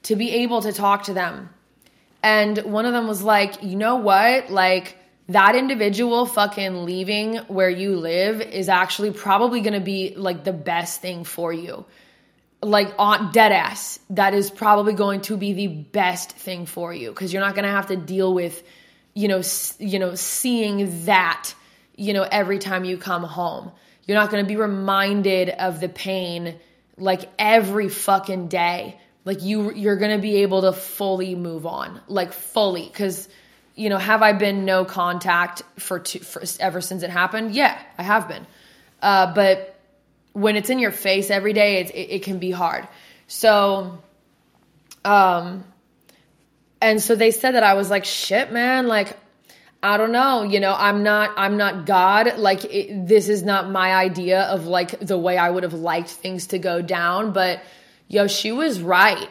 to be able to talk to them. And one of them was like, you know what? Like, that individual fucking leaving where you live is actually probably going to be like the best thing for you. Like on dead ass, that is probably going to be the best thing for you because you're not going to have to deal with, you know, you know, seeing that, you know, every time you come home. You're not going to be reminded of the pain like every fucking day. Like you, you're going to be able to fully move on, like fully, because you know, have I been no contact for, two, for ever since it happened? Yeah, I have been. Uh, but when it's in your face every day, it, it can be hard. So, um, and so they said that I was like, shit, man, like, I don't know, you know, I'm not, I'm not God. Like, it, this is not my idea of like the way I would have liked things to go down. But yo, she was right.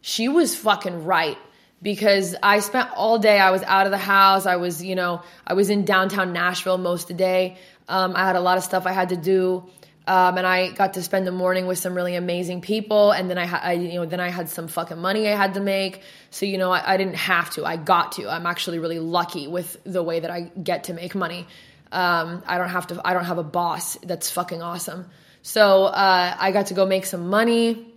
She was fucking right because I spent all day. I was out of the house. I was, you know, I was in downtown Nashville most of the day. Um, I had a lot of stuff I had to do. Um, and I got to spend the morning with some really amazing people, and then I, I, you know, then I had some fucking money I had to make. So you know, I, I, didn't have to. I got to. I'm actually really lucky with the way that I get to make money. Um, I don't have to. I don't have a boss. That's fucking awesome. So uh, I got to go make some money,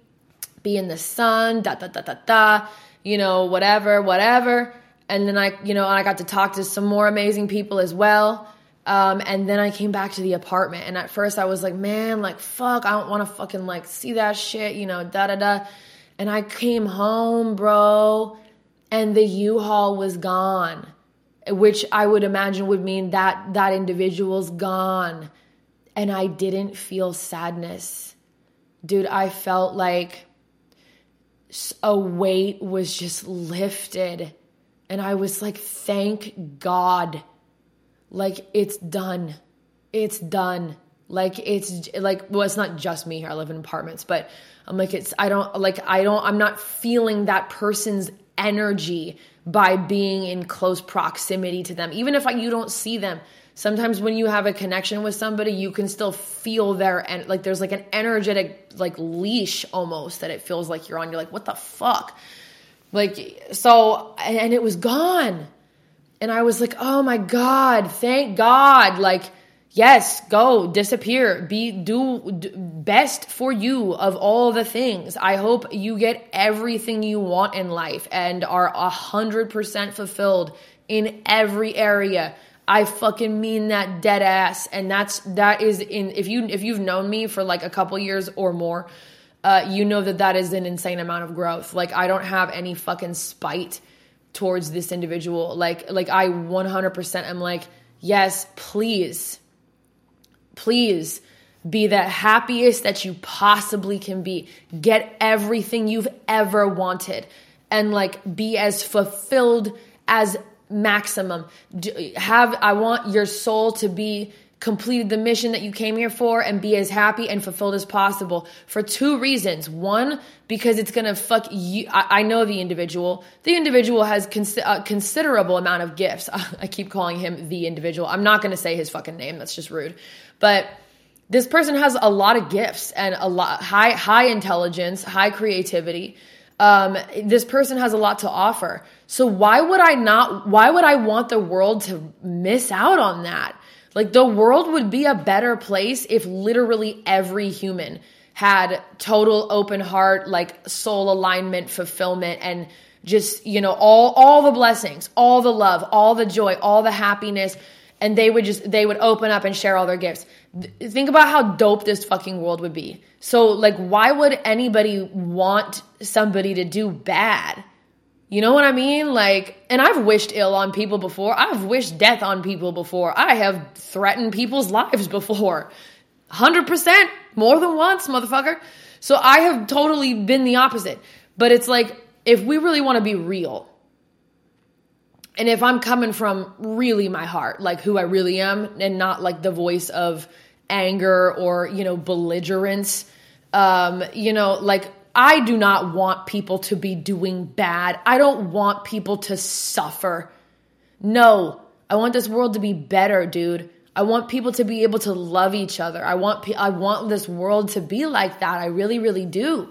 be in the sun, da da da da da you know, whatever, whatever. And then I, you know, I got to talk to some more amazing people as well. Um, and then I came back to the apartment. And at first I was like, man, like, fuck, I don't want to fucking like see that shit, you know, da da da. And I came home, bro, and the U-Haul was gone, which I would imagine would mean that that individual's gone. And I didn't feel sadness. Dude, I felt like a weight was just lifted. And I was like, thank God. Like, it's done. It's done. Like, it's like, well, it's not just me here. I live in apartments, but I'm like, it's, I don't, like, I don't, I'm not feeling that person's energy by being in close proximity to them. Even if you don't see them, sometimes when you have a connection with somebody you can still feel their and like there's like an energetic like leash almost that it feels like you're on you're like what the fuck like so and it was gone and i was like oh my god thank god like yes go disappear be do, do best for you of all the things i hope you get everything you want in life and are a hundred percent fulfilled in every area I fucking mean that dead ass. And that's, that is in, if you, if you've known me for like a couple years or more, uh, you know that that is an insane amount of growth. Like I don't have any fucking spite towards this individual. Like, like I 100% am like, yes, please, please be the happiest that you possibly can be. Get everything you've ever wanted and like be as fulfilled as maximum. Have I want your soul to be completed the mission that you came here for and be as happy and fulfilled as possible for two reasons. One, because it's gonna fuck you. I, I know the individual. The individual has cons- a considerable amount of gifts. I keep calling him the individual. I'm not gonna say his fucking name. That's just rude. But this person has a lot of gifts and a lot high high intelligence, high creativity um, this person has a lot to offer. So why would I not, why would I want the world to miss out on that? Like the world would be a better place if literally every human had total open heart, like soul alignment, fulfillment, and just, you know, all, all the blessings, all the love, all the joy, all the happiness, and they would just they would open up and share all their gifts. Think about how dope this fucking world would be. So like why would anybody want somebody to do bad? You know what I mean? Like and I've wished ill on people before. I've wished death on people before. I have threatened people's lives before. 100% more than once, motherfucker. So I have totally been the opposite. But it's like if we really want to be real, and if I'm coming from really my heart, like who I really am, and not like the voice of anger or, you know, belligerence, um, you know, like I do not want people to be doing bad. I don't want people to suffer. No, I want this world to be better, dude. I want people to be able to love each other. I want I want this world to be like that. I really really do.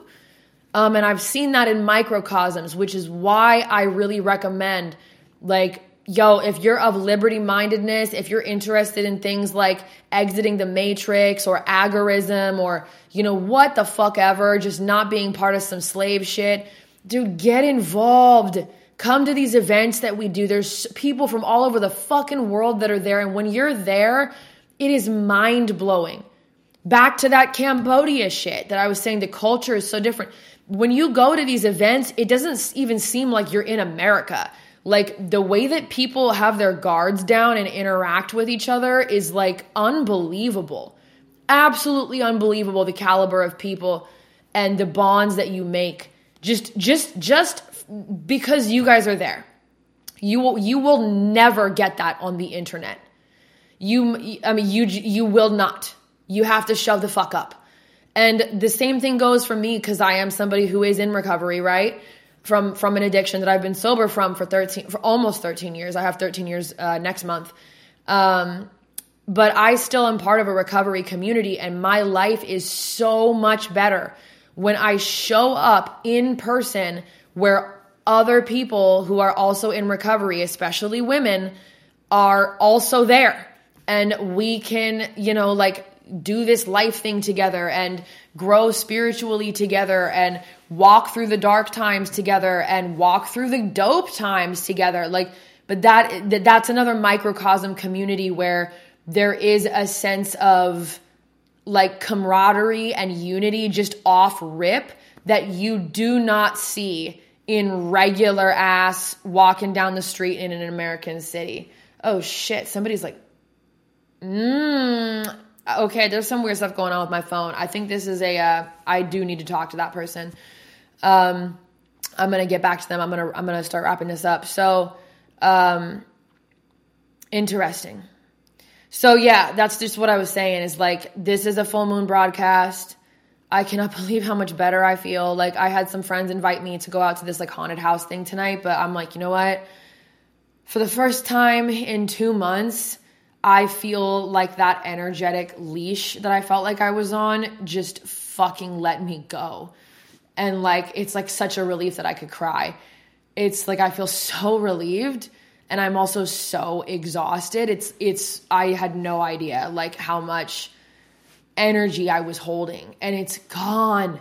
Um, and I've seen that in microcosms, which is why I really recommend like, yo, if you're of liberty mindedness, if you're interested in things like exiting the matrix or agorism or, you know, what the fuck ever, just not being part of some slave shit, dude, get involved. Come to these events that we do. There's people from all over the fucking world that are there. And when you're there, it is mind blowing. Back to that Cambodia shit that I was saying, the culture is so different. When you go to these events, it doesn't even seem like you're in America. Like the way that people have their guards down and interact with each other is like unbelievable. Absolutely unbelievable the caliber of people and the bonds that you make just just just because you guys are there. You will you will never get that on the internet. You I mean you you will not. You have to shove the fuck up. And the same thing goes for me cuz I am somebody who is in recovery, right? From from an addiction that I've been sober from for 13 for almost 13 years. I have 13 years uh, next month. Um, but I still am part of a recovery community and my life is so much better when I show up in person where other people who are also in recovery, especially women, are also there. And we can, you know, like do this life thing together and grow spiritually together and walk through the dark times together and walk through the dope times together like but that that's another microcosm community where there is a sense of like camaraderie and unity just off rip that you do not see in regular ass walking down the street in an American city. Oh shit, somebody's like, mmm, okay, there's some weird stuff going on with my phone. I think this is a. Uh, I do need to talk to that person. Um, I'm gonna get back to them. I'm gonna I'm gonna start wrapping this up. So, um, interesting. So yeah, that's just what I was saying. Is like this is a full moon broadcast. I cannot believe how much better I feel. Like I had some friends invite me to go out to this like haunted house thing tonight, but I'm like, you know what? For the first time in two months, I feel like that energetic leash that I felt like I was on just fucking let me go. And like, it's like such a relief that I could cry. It's like I feel so relieved and I'm also so exhausted. It's, it's, I had no idea like how much energy I was holding and it's gone.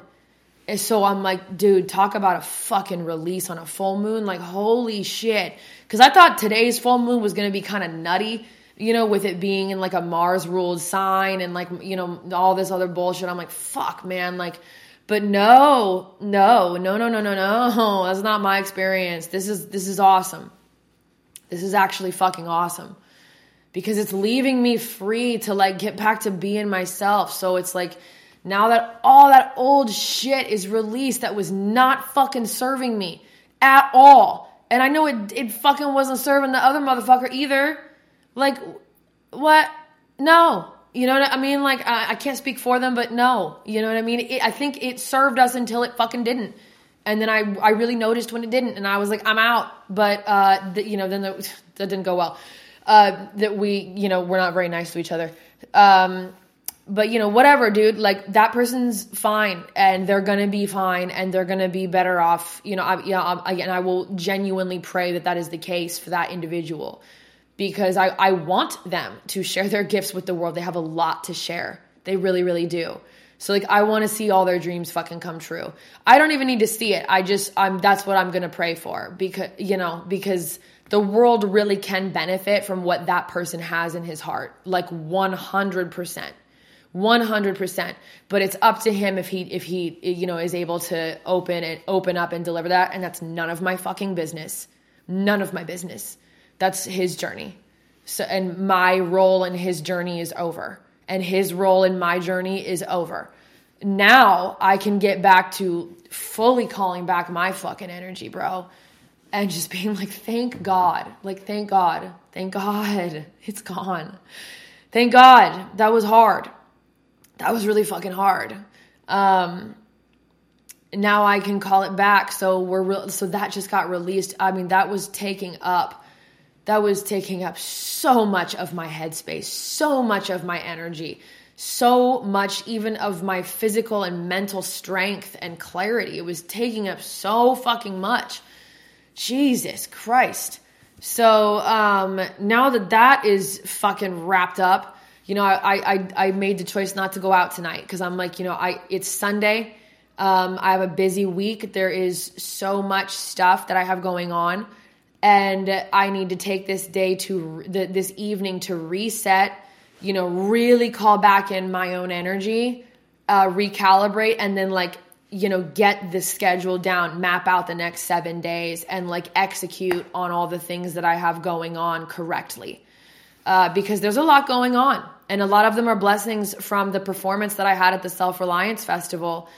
And so I'm like, dude, talk about a fucking release on a full moon. Like, holy shit. Cause I thought today's full moon was gonna be kind of nutty you know, with it being in like a Mars ruled sign and like, you know, all this other bullshit. I'm like, fuck, man. Like, but no, no, no, no, no, no, no. That's not my experience. This is, this is awesome. This is actually fucking awesome because it's leaving me free to like get back to being myself. So it's like, now that all that old shit is released that was not fucking serving me at all. And I know it, it fucking wasn't serving the other motherfucker either. Like, what? No. You know what I mean? Like, I, I can't speak for them, but no. You know what I mean? It, I think it served us until it fucking didn't. And then I, I really noticed when it didn't, and I was like, I'm out. But, uh, the, you know, then the, that didn't go well. Uh, that we, you know, we're not very nice to each other. Um, but you know, whatever, dude. Like that person's fine, and they're gonna be fine, and they're gonna be better off. You know, I, know, I, and I will genuinely pray that that is the case for that individual because I, I want them to share their gifts with the world. They have a lot to share. They really, really do. So like I want to see all their dreams fucking come true. I don't even need to see it. I just I'm that's what I'm going to pray for because you know, because the world really can benefit from what that person has in his heart. Like 100%. 100% but it's up to him if he if he you know is able to open and open up and deliver that and that's none of my fucking business none of my business that's his journey so and my role in his journey is over and his role in my journey is over. Now I can get back to fully calling back my fucking energy, bro. And just being like, thank God. Like, thank God. Thank God. It's gone. Thank God. That was hard. That was really fucking hard. Um, now I can call it back. So we're real, so that just got released. I mean, that was taking up that was taking up so much of my headspace, so much of my energy, so much even of my physical and mental strength and clarity. It was taking up so fucking much. Jesus Christ. So um, now that that is fucking wrapped up, you know, I, I, I made the choice not to go out tonight because I'm like, you know, I it's Sunday. Um, I have a busy week. There is so much stuff that I have going on and I need to take this day to this evening to reset, you know, really call back in my own energy, uh, recalibrate, and then like you know get the schedule down, map out the next seven days, and like execute on all the things that I have going on correctly, uh, because there's a lot going on, and a lot of them are blessings from the performance that I had at the Self Reliance Festival.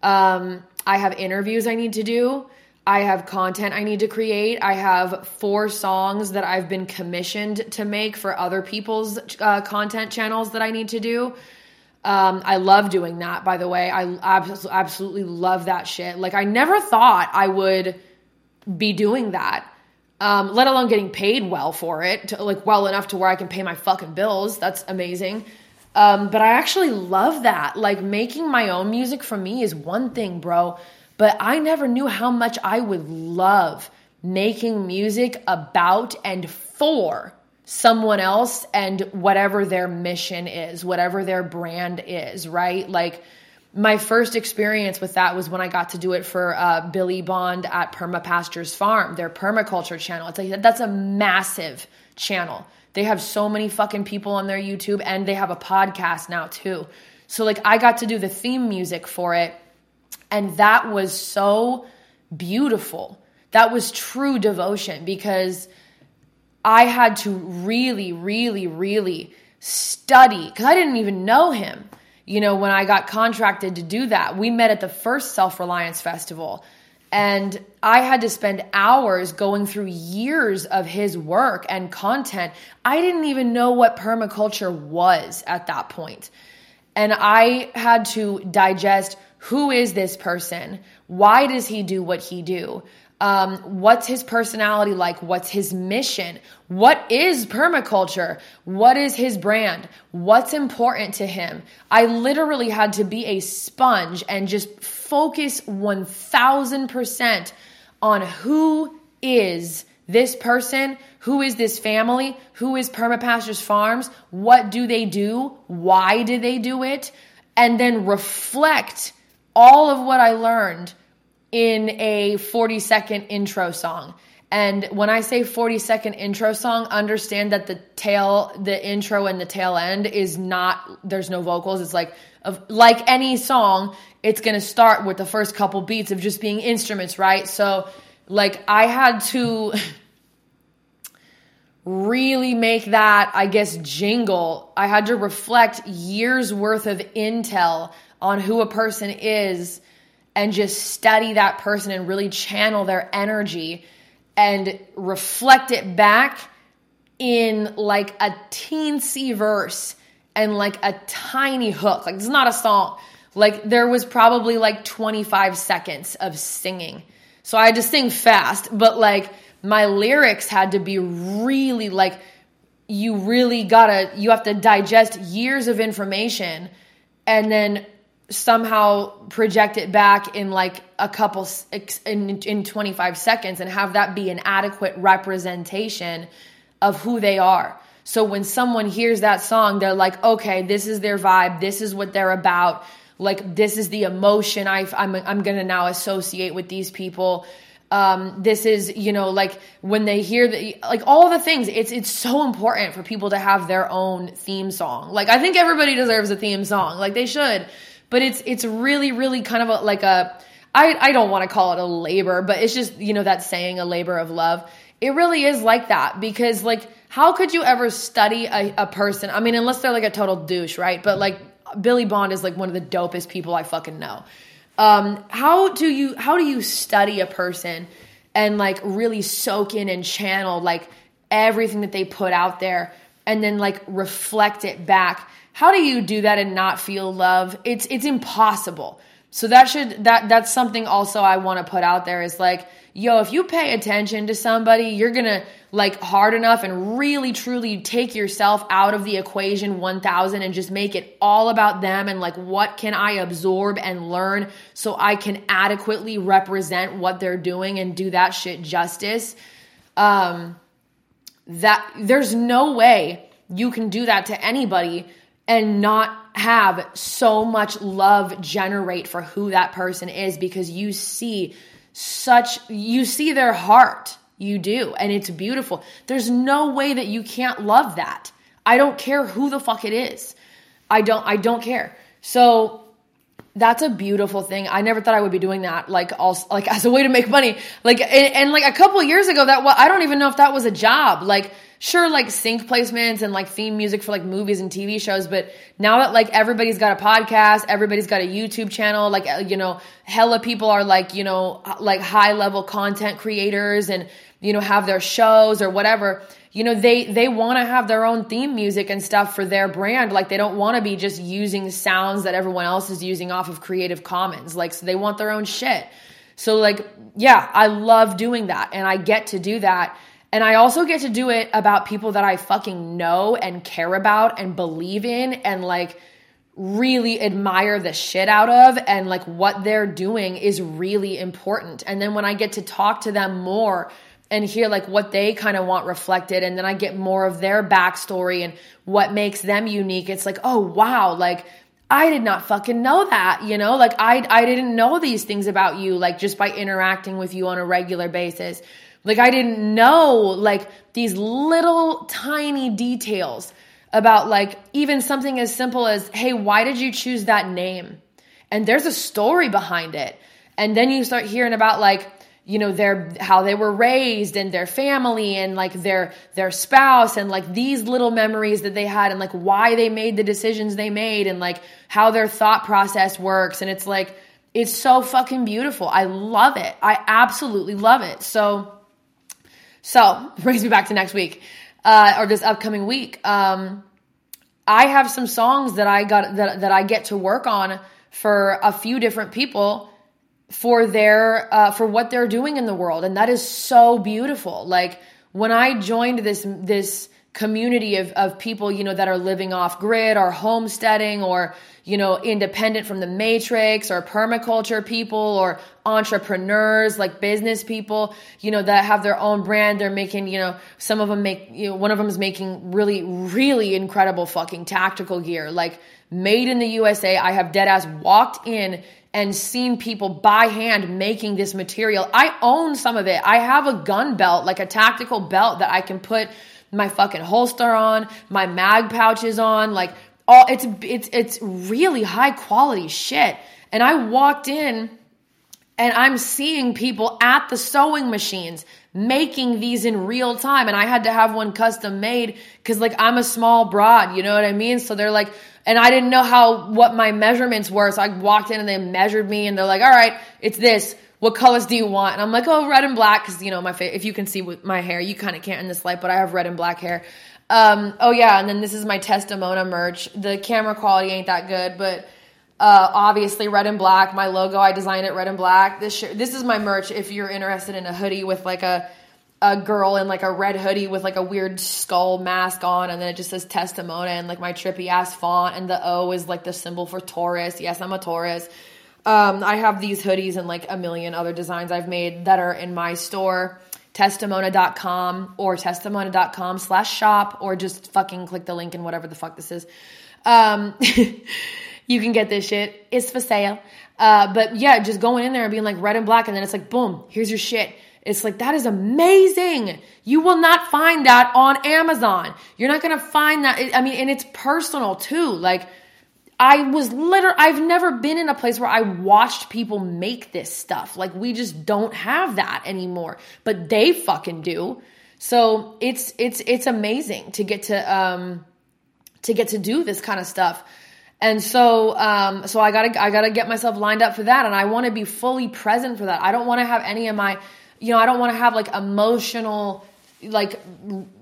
Um, I have interviews I need to do. I have content I need to create. I have four songs that I've been commissioned to make for other people's uh, content channels that I need to do. Um, I love doing that, by the way. I absolutely love that shit. Like, I never thought I would be doing that, um, let alone getting paid well for it, to, like, well enough to where I can pay my fucking bills. That's amazing. Um, but I actually love that. Like, making my own music for me is one thing, bro but I never knew how much I would love making music about and for someone else and whatever their mission is, whatever their brand is, right? Like, my first experience with that was when I got to do it for uh, Billy Bond at Perma Pastures Farm, their permaculture channel. It's like that's a massive channel. They have so many fucking people on their YouTube and they have a podcast now too. So like I got to do the theme music for it and that was so beautiful. That was true devotion because I had to really, really, really study because I didn't even know him. You know, when I got contracted to do that, we met at the first Self Reliance Festival. And I had to spend hours going through years of his work and content. I didn't even know what permaculture was at that point. And I had to digest who is this person? Why does he do what he do? Um, what's his personality like? What's his mission? What is permaculture? What is his brand? What's important to him? I literally had to be a sponge and just focus 1000% on who is this person, who is this family, who is Permapastures Farms, what do they do, why do they do it, and then reflect all of what I learned in a 40 second intro song. And when I say 40 second intro song, understand that the tail, the intro and the tail end is not, there's no vocals. It's like, like any song, it's going to start with the first couple beats of just being instruments, right? So, like, I had to really make that, I guess, jingle. I had to reflect years worth of intel on who a person is and just study that person and really channel their energy and reflect it back in like a teensy verse and like a tiny hook. Like it's not a song. Like there was probably like 25 seconds of singing. So I had to sing fast, but like my lyrics had to be really like you really gotta you have to digest years of information and then somehow project it back in like a couple in, in 25 seconds and have that be an adequate representation of who they are. So when someone hears that song, they're like, okay, this is their vibe. This is what they're about. like this is the emotion I, I'm, I'm gonna now associate with these people um, this is you know like when they hear the like all the things it's it's so important for people to have their own theme song like i think everybody deserves a theme song like they should but it's it's really really kind of a, like a i i don't want to call it a labor but it's just you know that saying a labor of love. It really is like that because like how could you ever study a, a person? I mean unless they're like a total douche right? But like billy bond is like one of the dopest people i fucking know. Um, how do you how do you study a person and like really soak in and channel like everything that they put out there and then like reflect it back how do you do that and not feel love it's it's impossible so that should that that's something also i want to put out there is like yo, if you pay attention to somebody, you're gonna like hard enough and really truly take yourself out of the equation 1000 and just make it all about them and like what can I absorb and learn so I can adequately represent what they're doing and do that shit justice. Um, that there's no way you can do that to anybody and not have so much love generate for who that person is because you see such, you see their heart. You do. And it's beautiful. There's no way that you can't love that. I don't care who the fuck it is. I don't, I don't care. So that's a beautiful thing. I never thought I would be doing that, like also, like as a way to make money. Like, and, and like a couple years ago, that well, I don't even know if that was a job. Like, sure like sync placements and like theme music for like movies and TV shows, but now that like everybody's got a podcast, everybody's got a YouTube channel, like uh, you know, hella people are like, you know, like high level content creators and you know, have their shows or whatever. You know, they they want to have their own theme music and stuff for their brand. Like they don't want to be just using sounds that everyone else is using off of Creative Commons. Like so they want their own shit. So like, yeah, I love doing that and I get to do that and I also get to do it about people that I fucking know and care about and believe in and like really admire the shit out of and like what they're doing is really important. And then when I get to talk to them more and hear like what they kind of want reflected and then I get more of their backstory and what makes them unique, it's like, oh wow, like I did not fucking know that, you know? Like I I didn't know these things about you like just by interacting with you on a regular basis. Like I didn't know like these little tiny details about like even something as simple as, hey, why did you choose that name? And there's a story behind it. And then you start hearing about like, you know, their how they were raised and their family and like their their spouse and like these little memories that they had and like why they made the decisions they made and like how their thought process works. And it's like, it's so fucking beautiful. I love it. I absolutely love it. So so brings me back to next week, uh, or this upcoming week. Um, I have some songs that I got that that I get to work on for a few different people for their uh, for what they're doing in the world, and that is so beautiful. Like when I joined this this community of, of people, you know, that are living off grid or homesteading or, you know, independent from the matrix or permaculture people or entrepreneurs, like business people, you know, that have their own brand. They're making, you know, some of them make, you know, one of them is making really, really incredible fucking tactical gear, like made in the USA. I have dead ass walked in and seen people by hand making this material. I own some of it. I have a gun belt, like a tactical belt that I can put my fucking holster on, my mag pouches on, like all it's it's it's really high quality shit. And I walked in and I'm seeing people at the sewing machines making these in real time and I had to have one custom made cuz like I'm a small broad, you know what I mean? So they're like and I didn't know how what my measurements were. So I walked in and they measured me and they're like, "All right, it's this what colors do you want? And I'm like, oh, red and black, because you know my fa- if you can see with my hair, you kind of can't in this light, but I have red and black hair. Um, oh yeah, and then this is my Tess Tamona merch. The camera quality ain't that good, but uh, obviously red and black. My logo, I designed it red and black. This sh- this is my merch. If you're interested in a hoodie with like a a girl in like a red hoodie with like a weird skull mask on, and then it just says Tess Tamona and like my trippy ass font, and the O is like the symbol for Taurus. Yes, I'm a Taurus. Um, I have these hoodies and like a million other designs I've made that are in my store, tesstamona.com or tesstamona.com slash shop, or just fucking click the link and whatever the fuck this is. Um, you can get this shit. It's for sale. Uh, but yeah, just going in there and being like red and black, and then it's like, boom, here's your shit. It's like, that is amazing. You will not find that on Amazon. You're not gonna find that. I mean, and it's personal too. Like, I was literally, I've never been in a place where I watched people make this stuff. Like, we just don't have that anymore, but they fucking do. So it's, it's, it's amazing to get to, um, to get to do this kind of stuff. And so, um, so I gotta, I gotta get myself lined up for that. And I want to be fully present for that. I don't want to have any of my, you know, I don't want to have like emotional, like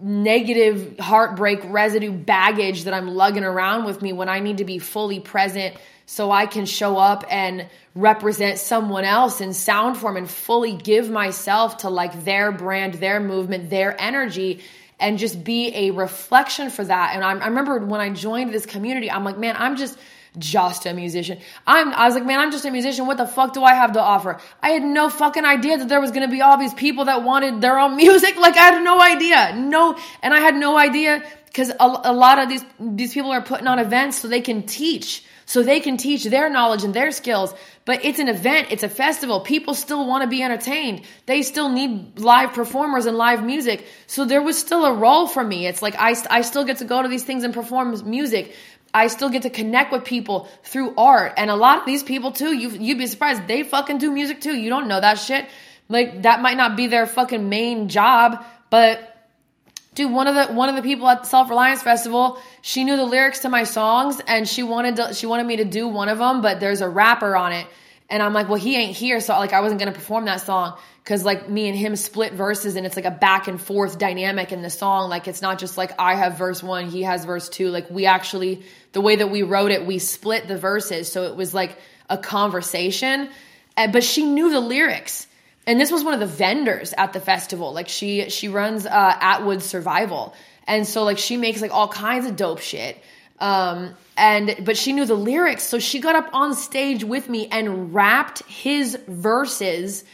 negative heartbreak residue baggage that I'm lugging around with me when I need to be fully present so I can show up and represent someone else in sound form and fully give myself to like their brand, their movement, their energy and just be a reflection for that. And I, I remember when I joined this community, I'm like, man, I'm just just a musician. I'm I was like, man, I'm just a musician. What the fuck do I have to offer? I had no fucking idea that there was gonna be all these people that wanted their own music. Like I had no idea. No, and I had no idea because a, a lot of these these people are putting on events so they can teach so they can teach their knowledge and their skills. But it's an event, it's a festival. People still want to be entertained. They still need live performers and live music. So there was still a role for me. It's like I, I still get to go to these things and perform music. I still get to connect with people through art. And a lot of these people too, you you'd be surprised, they fucking do music too. You don't know that shit. Like that might not be their fucking main job, but dude one of the one of the people at the self-reliance festival she knew the lyrics to my songs and she wanted to she wanted me to do one of them but there's a rapper on it and i'm like well he ain't here so like i wasn't gonna perform that song because like me and him split verses and it's like a back and forth dynamic in the song like it's not just like i have verse one he has verse two like we actually the way that we wrote it we split the verses so it was like a conversation but she knew the lyrics and this was one of the vendors at the festival. Like she she runs uh, Atwood Survival, and so like she makes like all kinds of dope shit. Um, and but she knew the lyrics, so she got up on stage with me and rapped his verses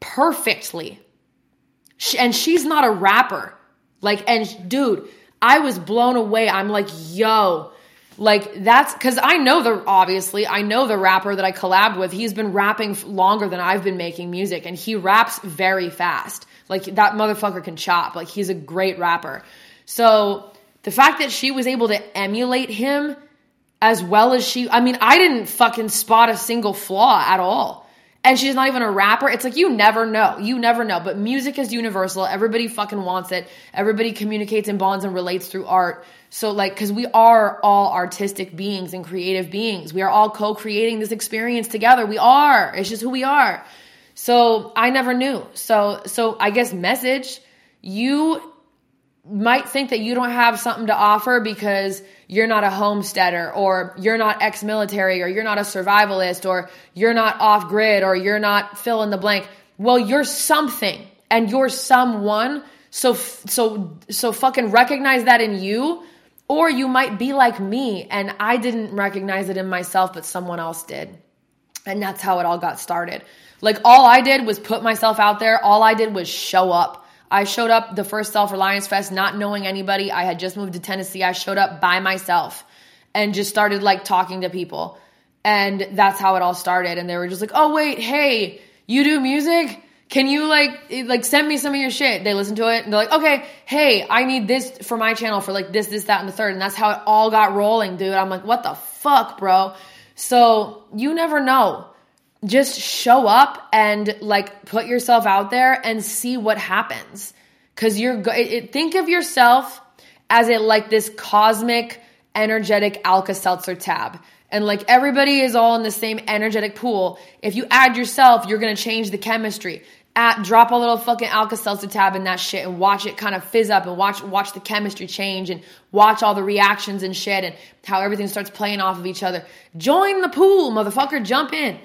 perfectly. She, and she's not a rapper. Like, and dude, I was blown away. I'm like, yo, like that's because I know the obviously I know the rapper that I collabed with. He's been rapping longer than I've been making music, and he raps very fast. Like that motherfucker can chop. Like he's a great rapper. So the fact that she was able to emulate him as well as she, I mean, I didn't fucking spot a single flaw at all and she's not even a rapper. It's like you never know. You never know. But music is universal. Everybody fucking wants it. Everybody communicates and bonds and relates through art. So like cuz we are all artistic beings and creative beings. We are all co-creating this experience together. We are. It's just who we are. So I never knew. So so I guess message you might think that you don't have something to offer because you're not a homesteader or you're not ex military or you're not a survivalist or you're not off grid or you're not fill in the blank. Well, you're something and you're someone. So, so, so fucking recognize that in you. Or you might be like me and I didn't recognize it in myself, but someone else did. And that's how it all got started. Like all I did was put myself out there. All I did was show up. I showed up the first Self Reliance Fest not knowing anybody. I had just moved to Tennessee. I showed up by myself and just started like talking to people. And that's how it all started. And they were just like, oh, wait, hey, you do music? Can you like like send me some of your shit? They listen to it and they're like, okay, hey, I need this for my channel for like this, this, that, and the third. And that's how it all got rolling, dude. I'm like, what the fuck, bro? So you never know just show up and like put yourself out there and see what happens. Cause you're, go- it, think of yourself as it like this cosmic, energetic Alka Seltzer tab. And like everybody is all in the same energetic pool. If you add yourself, you're gonna change the chemistry. At, drop a little fucking Alka Seltzer tab in that shit and watch it kind of fizz up and watch watch the chemistry change and watch all the reactions and shit and how everything starts playing off of each other. Join the pool, motherfucker. Jump in.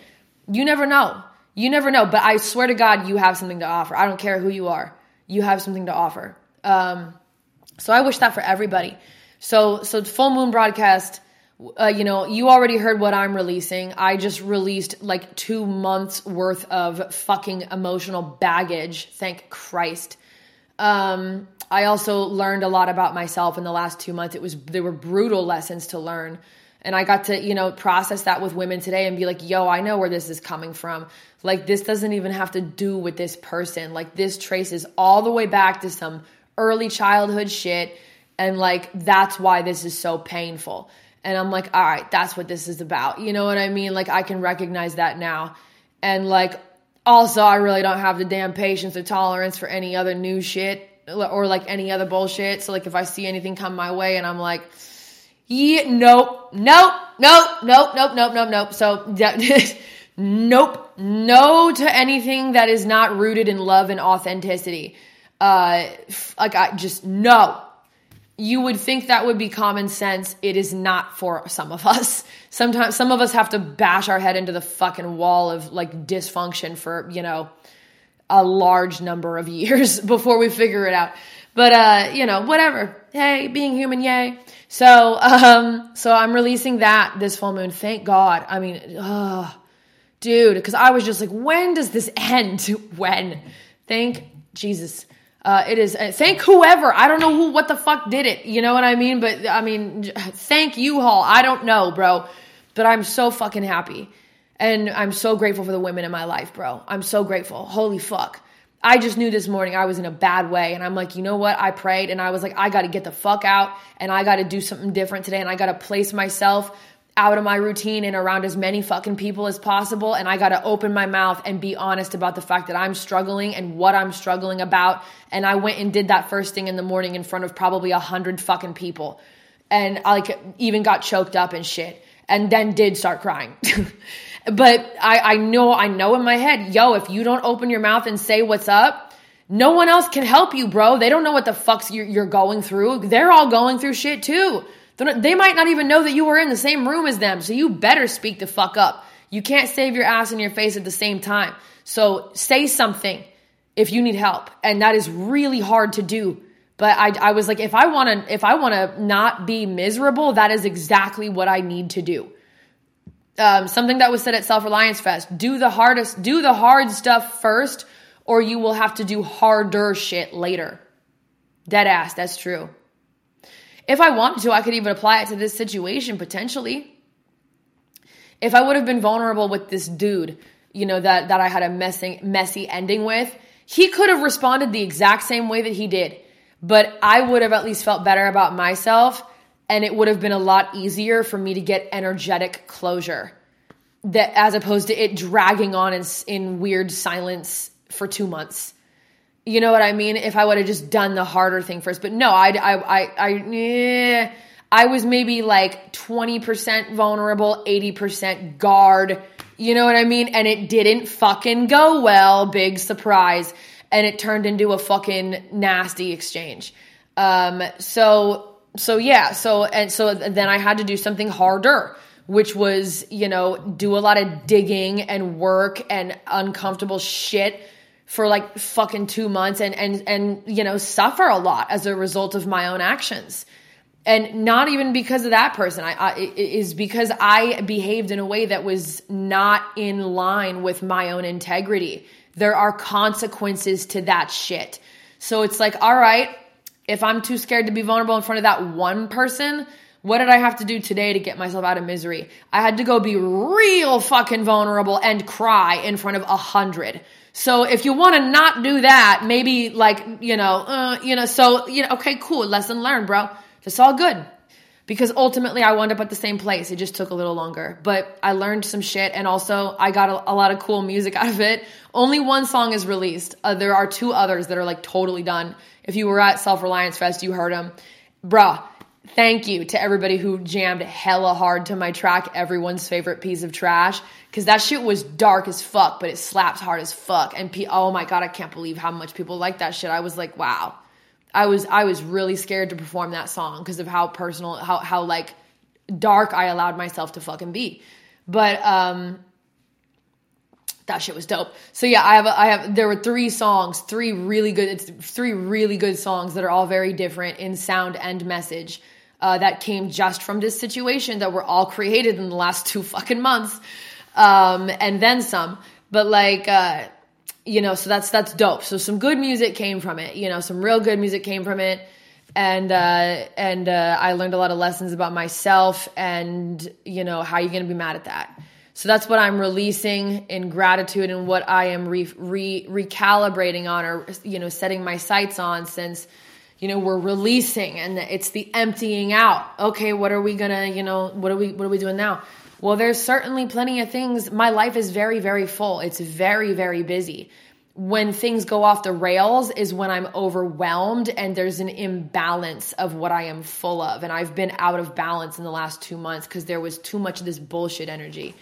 You never know. You never know. But I swear to God, you have something to offer. I don't care who you are. You have something to offer. Um, so I wish that for everybody. So so full moon broadcast. Uh, you know, you already heard what I'm releasing. I just released like two months worth of fucking emotional baggage. Thank Christ. Um, I also learned a lot about myself in the last two months. It was they were brutal lessons to learn And I got to, you know, process that with women today and be like, yo, I know where this is coming from. Like, this doesn't even have to do with this person. Like, this traces all the way back to some early childhood shit. And like, that's why this is so painful. And I'm like, all right, that's what this is about. You know what I mean? Like, I can recognize that now. And like, also, I really don't have the damn patience or tolerance for any other new shit or like any other bullshit. So like, if I see anything come my way and I'm like, nope, nope, nope, nope, nope, nope, nope, nope. So, nope, no to anything that is not rooted in love and authenticity. Uh, like I just no. You would think that would be common sense. It is not for some of us. Sometimes some of us have to bash our head into the fucking wall of like dysfunction for, you know, a large number of years before we figure it out. But uh, you know, whatever. Hey, being human, yay. So, um, so I'm releasing that this full moon. Thank God. I mean, oh, dude, because I was just like, when does this end? when? Thank Jesus. Uh, it is. Uh, thank whoever. I don't know who, what the fuck did it. You know what I mean? But I mean, thank you, Hall. I don't know, bro. But I'm so fucking happy, and I'm so grateful for the women in my life, bro. I'm so grateful. Holy fuck. I just knew this morning I was in a bad way. And I'm like, you know what? I prayed and I was like, I got to get the fuck out and I got to do something different today. And I got to place myself out of my routine and around as many fucking people as possible. And I got to open my mouth and be honest about the fact that I'm struggling and what I'm struggling about. And I went and did that first thing in the morning in front of probably a hundred fucking people. And I like even got choked up and shit. And then did start crying. But I, I know, I know in my head, yo, if you don't open your mouth and say what's up, no one else can help you, bro. They don't know what the fuck's you're, you're going through. They're all going through shit too. Not, they might not even know that you were in the same room as them. So you better speak the fuck up. You can't save your ass and your face at the same time. So say something if you need help. And that is really hard to do. But I, I was like, if I want to, if I want to not be miserable, that is exactly what I need to do um, something that was said at Self Reliance Fest do the hardest, do the hard stuff first, or you will have to do harder shit later. Dead ass, that's true. If I wanted to, I could even apply it to this situation potentially. If I would have been vulnerable with this dude, you know, that, that I had a messy, messy ending with, he could have responded the exact same way that he did. But I would have at least felt better about myself and it would have been a lot easier for me to get energetic closure that as opposed to it dragging on in, in weird silence for two months. You know what i mean? If i would have just done the harder thing first. But no i i i i, eh, I was maybe like 20% vulnerable 80% guard. You know what i mean? And it didn't fucking go well big surprise. And it turned into a fucking nasty exchange. Um so so yeah, so and so then I had to do something harder, which was, you know, do a lot of digging and work and uncomfortable shit for like fucking 2 months and and and you know, suffer a lot as a result of my own actions. And not even because of that person. I, I is because I behaved in a way that was not in line with my own integrity. There are consequences to that shit. So it's like, all right, if I'm too scared to be vulnerable in front of that one person, what did I have to do today to get myself out of misery? I had to go be real fucking vulnerable and cry in front of a hundred. So if you want to not do that, maybe like, you know, uh, you know, so, you know, okay, cool. Lesson learned, bro. It's all good. Because ultimately I wound up at the same place. It just took a little longer, but I learned some shit and also I got a, a lot of cool music out of it. Only one song is released. Uh, there are two others that are like totally done if you were at Self Reliance Fest, you heard them. Bruh, thank you to everybody who jammed hella hard to my track, everyone's favorite piece of trash. Cause that shit was dark as fuck, but it slaps hard as fuck. And pe- oh my god, I can't believe how much people like that shit. I was like, wow. I was I was really scared to perform that song because of how personal, how how like dark I allowed myself to fucking be. But um that shit was dope. So yeah, I have a, I have there were three songs, three really good it's three really good songs that are all very different in sound and message. Uh, that came just from this situation that were all created in the last two fucking months, um, and then some. But like, uh, you know, so that's that's dope. So some good music came from it. You know, some real good music came from it. and uh, and uh, I learned a lot of lessons about myself and you know how you're gonna be mad at that. So that's what I'm releasing in gratitude and what I am re, re, recalibrating on or you know setting my sights on since you know we're releasing and it's the emptying out. Okay, what are we gonna you know what are we what are we doing now? Well, there's certainly plenty of things. My life is very very full. It's very very busy when things go off the rails is when I'm overwhelmed and there's an imbalance of what I am full of. And I've been out of balance in the last two months because there was too much of this bullshit energy.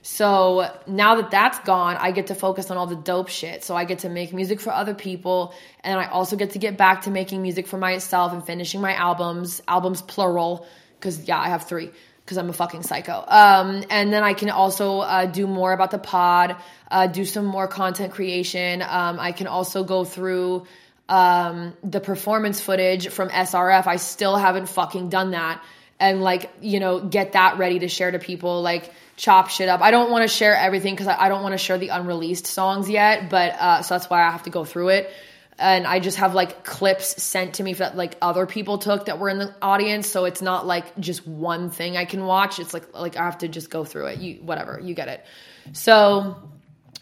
So now that that's gone, I get to focus on all the dope shit. So I get to make music for other people. And I also get to get back to making music for myself and finishing my albums, albums plural, because yeah, I have three because I'm a fucking psycho. Um, and then I can also uh, do more about the pod, uh, do some more content creation. Um, I can also go through um, the performance footage from SRF. I still haven't fucking done that. And like, you know, get that ready to share to people, like chop shit up. I don't want to share everything because I, don't want to share the unreleased songs yet, but uh, so that's why I have to go through it and I just have like clips sent to me that like other people took that were in the audience. So it's not like just one thing I can watch. It's like like I have to just go through it. You whatever, you get it. So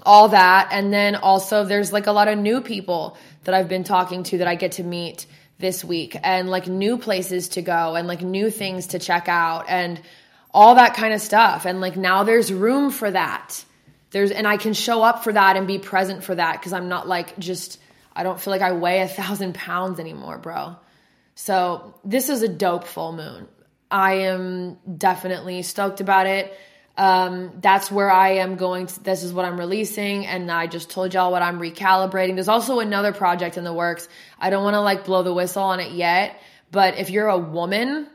all that and then also there's like a lot of new people that I've been talking to that I get to meet this week and like new places to go and like new things to check out and all that kind of stuff. And like now there's room for that. There's and I can show up for that and be present for that because I'm not like just I don't feel like I weigh a thousand pounds anymore, bro. So this is a dope full moon. I am definitely stoked about it. Um, that's where I am going. To, this is what I'm releasing, and I just told y'all what I'm recalibrating. There's also another project in the works. I don't want to like blow the whistle on it yet, but if you're a woman,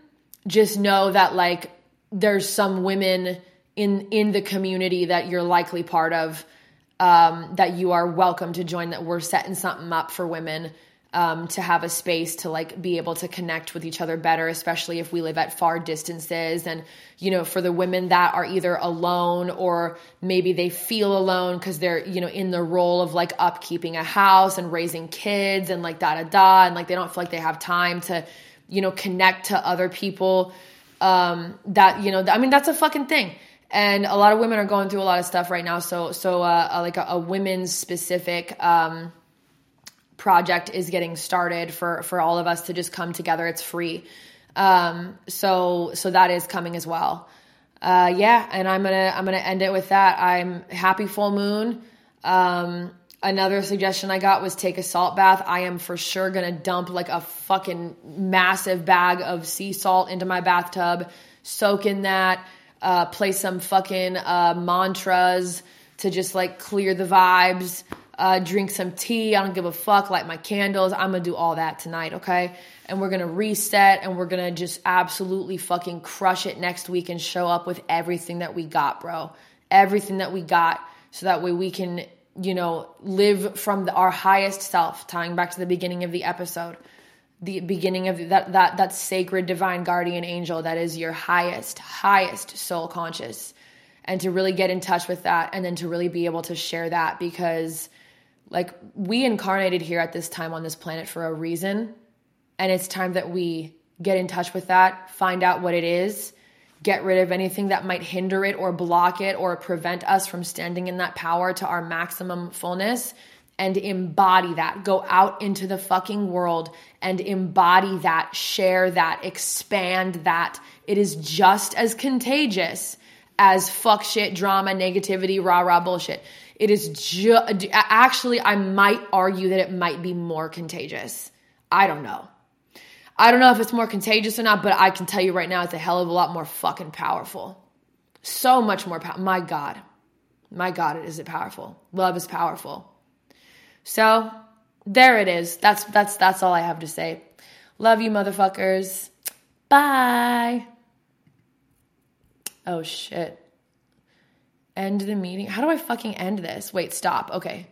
just know that like there's some women in in the community that you're likely part of um, that you are welcome to join that we're setting something up for women um, to have a space to like be able to connect with each other better especially if we live at far distances. And you know for the women that are either alone or maybe they feel alone because they're you know in the role of like upkeeping a house and raising kids and like da da da and like they don't feel like they have time to you know connect to other people um that you know i mean that's a fucking thing and a lot of women are going through a lot of stuff right now. So so uh, uh, like a, a women's specific um, project is getting started for for all of us to just come together. It's free. Um, so so that is coming as well. Uh, yeah, and I'm gonna I'm gonna end it with that. I'm happy full moon. Um, another suggestion I got was take a salt bath. I am for sure gonna dump like a fucking massive bag of sea salt into my bathtub, soak in that uh, play some fucking uh, mantras to just like clear the vibes, uh, drink some tea. I don't give a fuck, light my candles. I'm gonna do all that tonight, okay? And we're gonna reset and we're gonna just absolutely fucking crush it next week and show up with everything that we got, bro. Everything that we got, so that way we can, you know, live from the, our highest self, tying back to the beginning of the episode the beginning of that that that sacred divine guardian angel that is your highest highest soul conscious. And to really get in touch with that and then to really be able to share that because like we incarnated here at this time on this planet for a reason. And it's time that we get in touch with that find out what it is get rid of anything that might hinder it or block it or prevent us from standing in that power to our maximum fullness and embody that. Go out into the fucking world and embody that, share that, expand that. It is just as contagious as fuck shit, drama, negativity, rah rah bullshit. It is just, actually, I might argue that it might be more contagious. I don't know. I don't know if it's more contagious or not, but I can tell you right now, it's a hell of a lot more fucking powerful. So much more power. My God. My God, is it powerful. Love is powerful. So there it is. That's that's that's all I have to say. Love you motherfuckers. Bye. Oh shit. End the meeting. How do I fucking end this? Wait, stop. Okay.